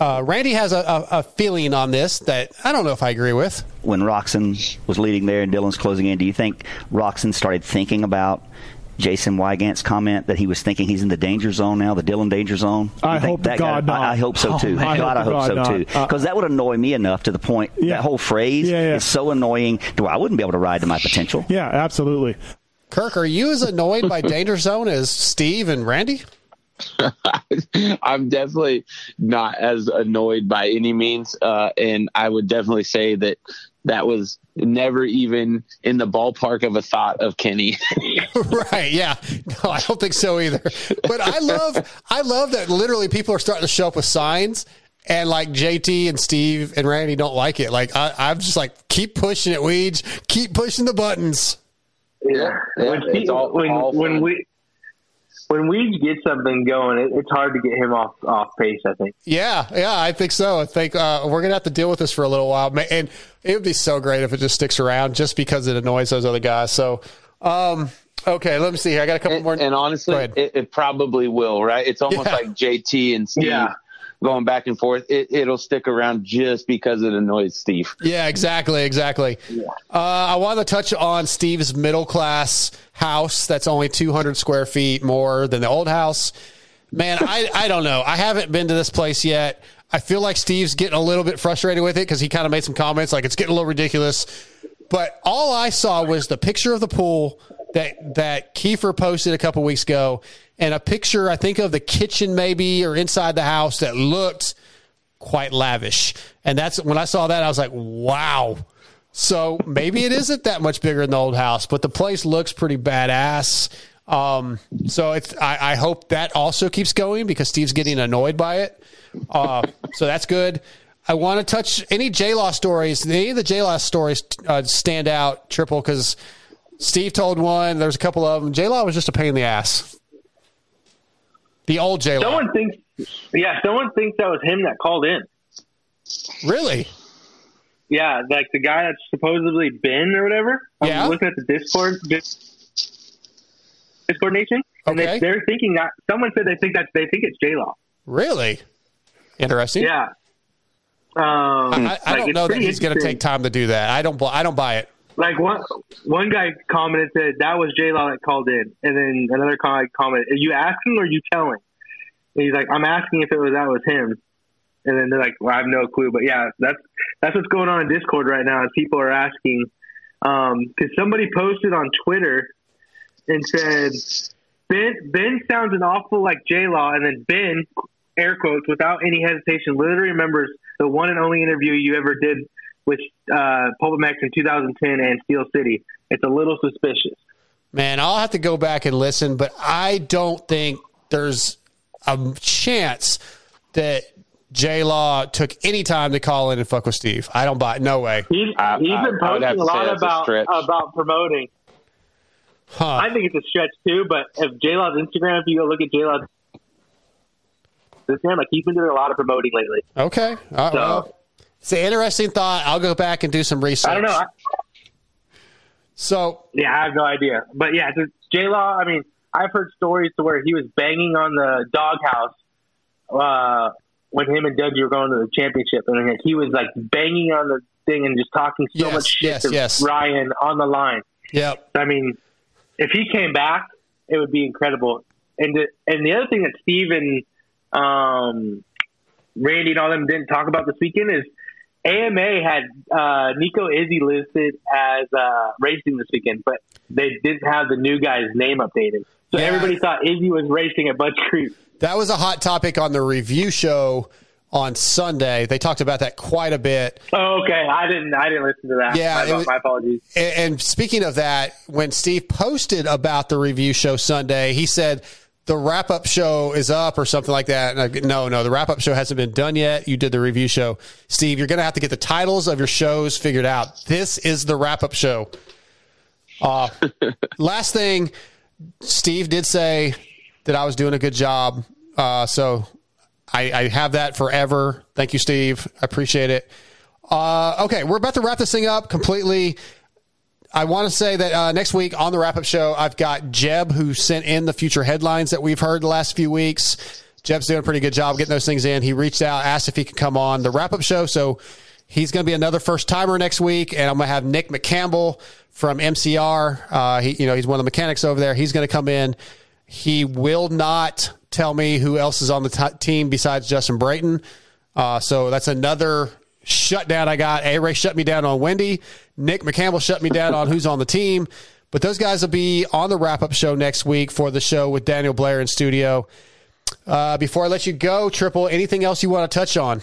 uh, Randy has a, a, a feeling on this that I don't know if I agree with. When Roczen was leading there and Dylan's closing in, do you think Roczen started thinking about Jason Weigandt's comment that he was thinking he's in the danger zone now, the Dylan danger zone? I You think hope that God got- not. I, I hope so Oh, too. man. I God, I hope hope to so God too. not. Uh, Because that would annoy me enough to the point that whole phrase Yeah, yeah. is so annoying to where I wouldn't be able to ride to my potential. Yeah, absolutely. Kirk, are you as annoyed by [laughs] danger zone as Steve and Randy? [laughs] I'm definitely not as annoyed by any means, uh, and I would definitely say that that was never even in the ballpark of a thought of Kenny. [laughs] [laughs] right yeah. No i don't think so either. But i love i love that literally people are starting to show up with signs and like jt and steve and randy don't like it. Like I, i'm just like keep pushing it weeds keep pushing the buttons. Yeah, when, it's all- when, all when we when we get something going, it, it's hard to get him off off pace. I think. yeah yeah i think so i think uh, we're gonna have to deal with this for a little while and it would be so great if it just sticks around just because it annoys those other guys so um okay let me see here i got a couple more and honestly, it, it probably will, right? It's almost Yeah. like JT and Steve Yeah. Going back and forth. It, it'll stick around just because it annoys Steve. Yeah, exactly, exactly. Uh, I want to touch on Steve's middle class house that's only 200 square feet more than the old house. Man, I, I don't know. I haven't been to this place yet. I feel like Steve's getting a little bit frustrated with it because he kind of made some comments like it's getting a little ridiculous. But all I saw was the picture of the pool that that Kiefer posted a couple weeks ago, and a picture I think of the kitchen maybe or inside the house that looked quite lavish. And that's when I saw that, I was like, wow. So maybe it isn't that much bigger than the old house, but the place looks pretty badass. Um, so it's, I, I hope that also keeps going because Steve's getting annoyed by it. Uh, so that's good. I want to touch any J Law stories. Any of the J Law stories uh, stand out, Triple, because Steve told one. There's a couple of them. J Law was just a pain in the ass. The old J. Someone thinks, yeah, someone thinks that was him that called in. Really? Yeah, like the guy that's supposedly Ben or whatever. Yeah. I'm looking at the Discord Discord Nation, and Okay. they, they're thinking that someone said they think that they think it's J Law. Really? Interesting. Yeah. Um, I, I like, don't know that he's going to take time to do that. I don't. I don't buy it. Like one one guy commented said that was J Law that called in, and then another guy commented, "Are you asking or are you telling?" And he's like, "I'm asking if it was that was him." And then they're like, "Well, I have no clue." But yeah, that's that's what's going on in Discord right now. Is people are asking um, because somebody posted on Twitter and said Ben Ben sounds an awful like J Law, and then Ben air quotes without any hesitation literally remembers the one and only interview you ever did with uh, Pulp MX in 2010 and Steel City. It's a little suspicious. Man, I'll have to go back and listen, but I don't think there's a chance that J Law took any time to call in and fuck with Steve. I don't buy it. No way. He's, I- he's I- been I posting a lot that's a about about promoting. Huh. I think it's a stretch too, but if J Law's Instagram, if you go look at J Law's Instagram, like he's been doing a lot of promoting lately. Okay. Uh, So- well, it's an interesting thought. I'll go back and do some research. I don't know. So Yeah, I have no idea. But yeah, J Law. I mean, I've heard stories to where he was banging on the doghouse uh, when him and Dougie were going to the championship, and like, he was like banging on the thing and just talking so Yes, much shit yes, to yes. Ryan on the line. Yeah, I mean, if he came back, it would be incredible. And the, and the other thing that Steve and um, Randy and all them didn't talk about this weekend is AMA had uh, Nico Izzi listed as uh, racing this weekend, but they didn't have the new guy's name updated. So Yeah. everybody thought Izzi was racing at Budds Creek. That was a hot topic on the review show on Sunday. They talked about that quite a bit. Oh, okay. I didn't. I didn't listen to that. Yeah, my, was- my apologies. And, and speaking of that, when Steve posted about the review show Sunday, he said the wrap up show is up or something like that. And I, no, no, the wrap up show hasn't been done yet. You did the review show. Steve, you're going to have to get the titles of your shows figured out. This is the wrap up show. Uh, [laughs] last thing, Steve did say that I was doing a good job. Uh, so I, I have that forever. Thank you, Steve. I appreciate it. Uh, okay, we're about to wrap this thing up completely. I want to say that uh, next week on the wrap up show, I've got Jeb who sent in the future headlines that we've heard the last few weeks. Jeb's doing a pretty good job getting those things in. He reached out, asked if he could come on the wrap up show. So he's going to be another first timer next week. And I'm going to have Nick McCampbell from MCR. Uh, he, you know, he's one of the mechanics over there. He's going to come in. He will not tell me who else is on the t- team besides Justin Brayton. Uh, so that's another shutdown I got. A Ray shut me down on Wendy. Nick McCampbell shut me down on who's on the team. But those guys will be on the wrap up show next week for the show with Daniel Blair in studio. Uh, before I let you go, Triple, anything else you want to touch on?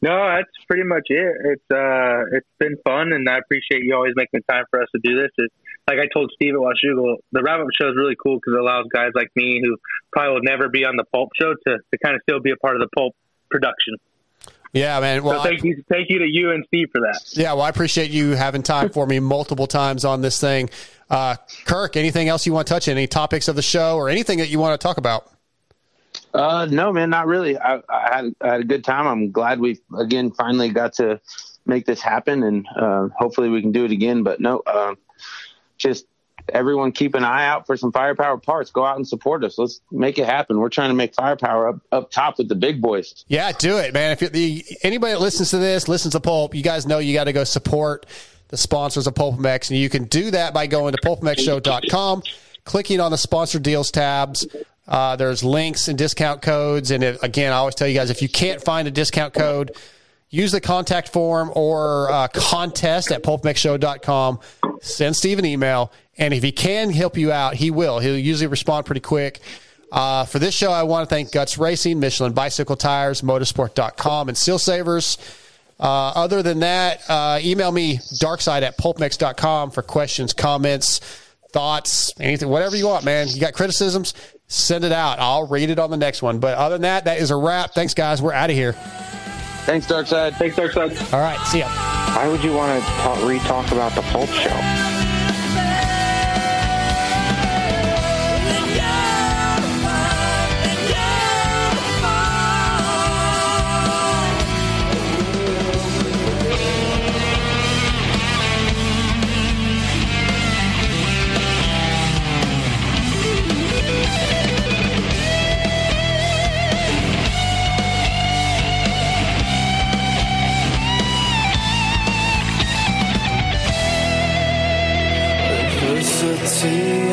No, that's pretty much it. It's uh, it's been fun, and I appreciate you always making time for us to do this. It's, like I told Steve at Washougal, the wrap up show is really cool because it allows guys like me who probably will never be on the Pulp show to, to kind of still be a part of the Pulp production. Yeah, man. Well, so thank you, thank you to you and Steve for that. Yeah, well, I appreciate you having time for me multiple times on this thing. Uh, Kirk, anything else you want to touch? Any topics of the show or anything that you want to talk about? Uh, no, man, not really. I, I had I had a good time. I'm glad we again finally got to make this happen, and uh, hopefully we can do it again. But no, uh, just everyone keep an eye out for some firepower parts. Go out and support us. Let's make it happen. We're trying to make firepower up up top with the big boys. Yeah, do it, man. If the, anybody that listens to this, listens to Pulp, you guys know you got to go support the sponsors of PulpMX, and you can do that by going to pulpmxshow.com, clicking on the sponsor deals tabs. Uh, there's links and discount codes, and it, again, I always tell you guys if you can't find a discount code, use the contact form or uh, contest at pulpmxshow.com. Send Steve an email, and if he can help you out, he will. He'll usually respond pretty quick. Uh, for this show, I want to thank Guts Racing, Michelin Bicycle Tires, MotoSport.com, and Seal Savers. Uh, other than that, uh, email me darkside at pulpmx.com for questions, comments, thoughts, anything, whatever you want, man. You got criticisms, send it out. I'll read it on the next one. But other than that, that is a wrap. Thanks, guys. We're out of here. Thanks, Darkside. Thanks, Darkside. All right, see ya. Why would you want to talk, re-talk about the Pulp Show? Adversity and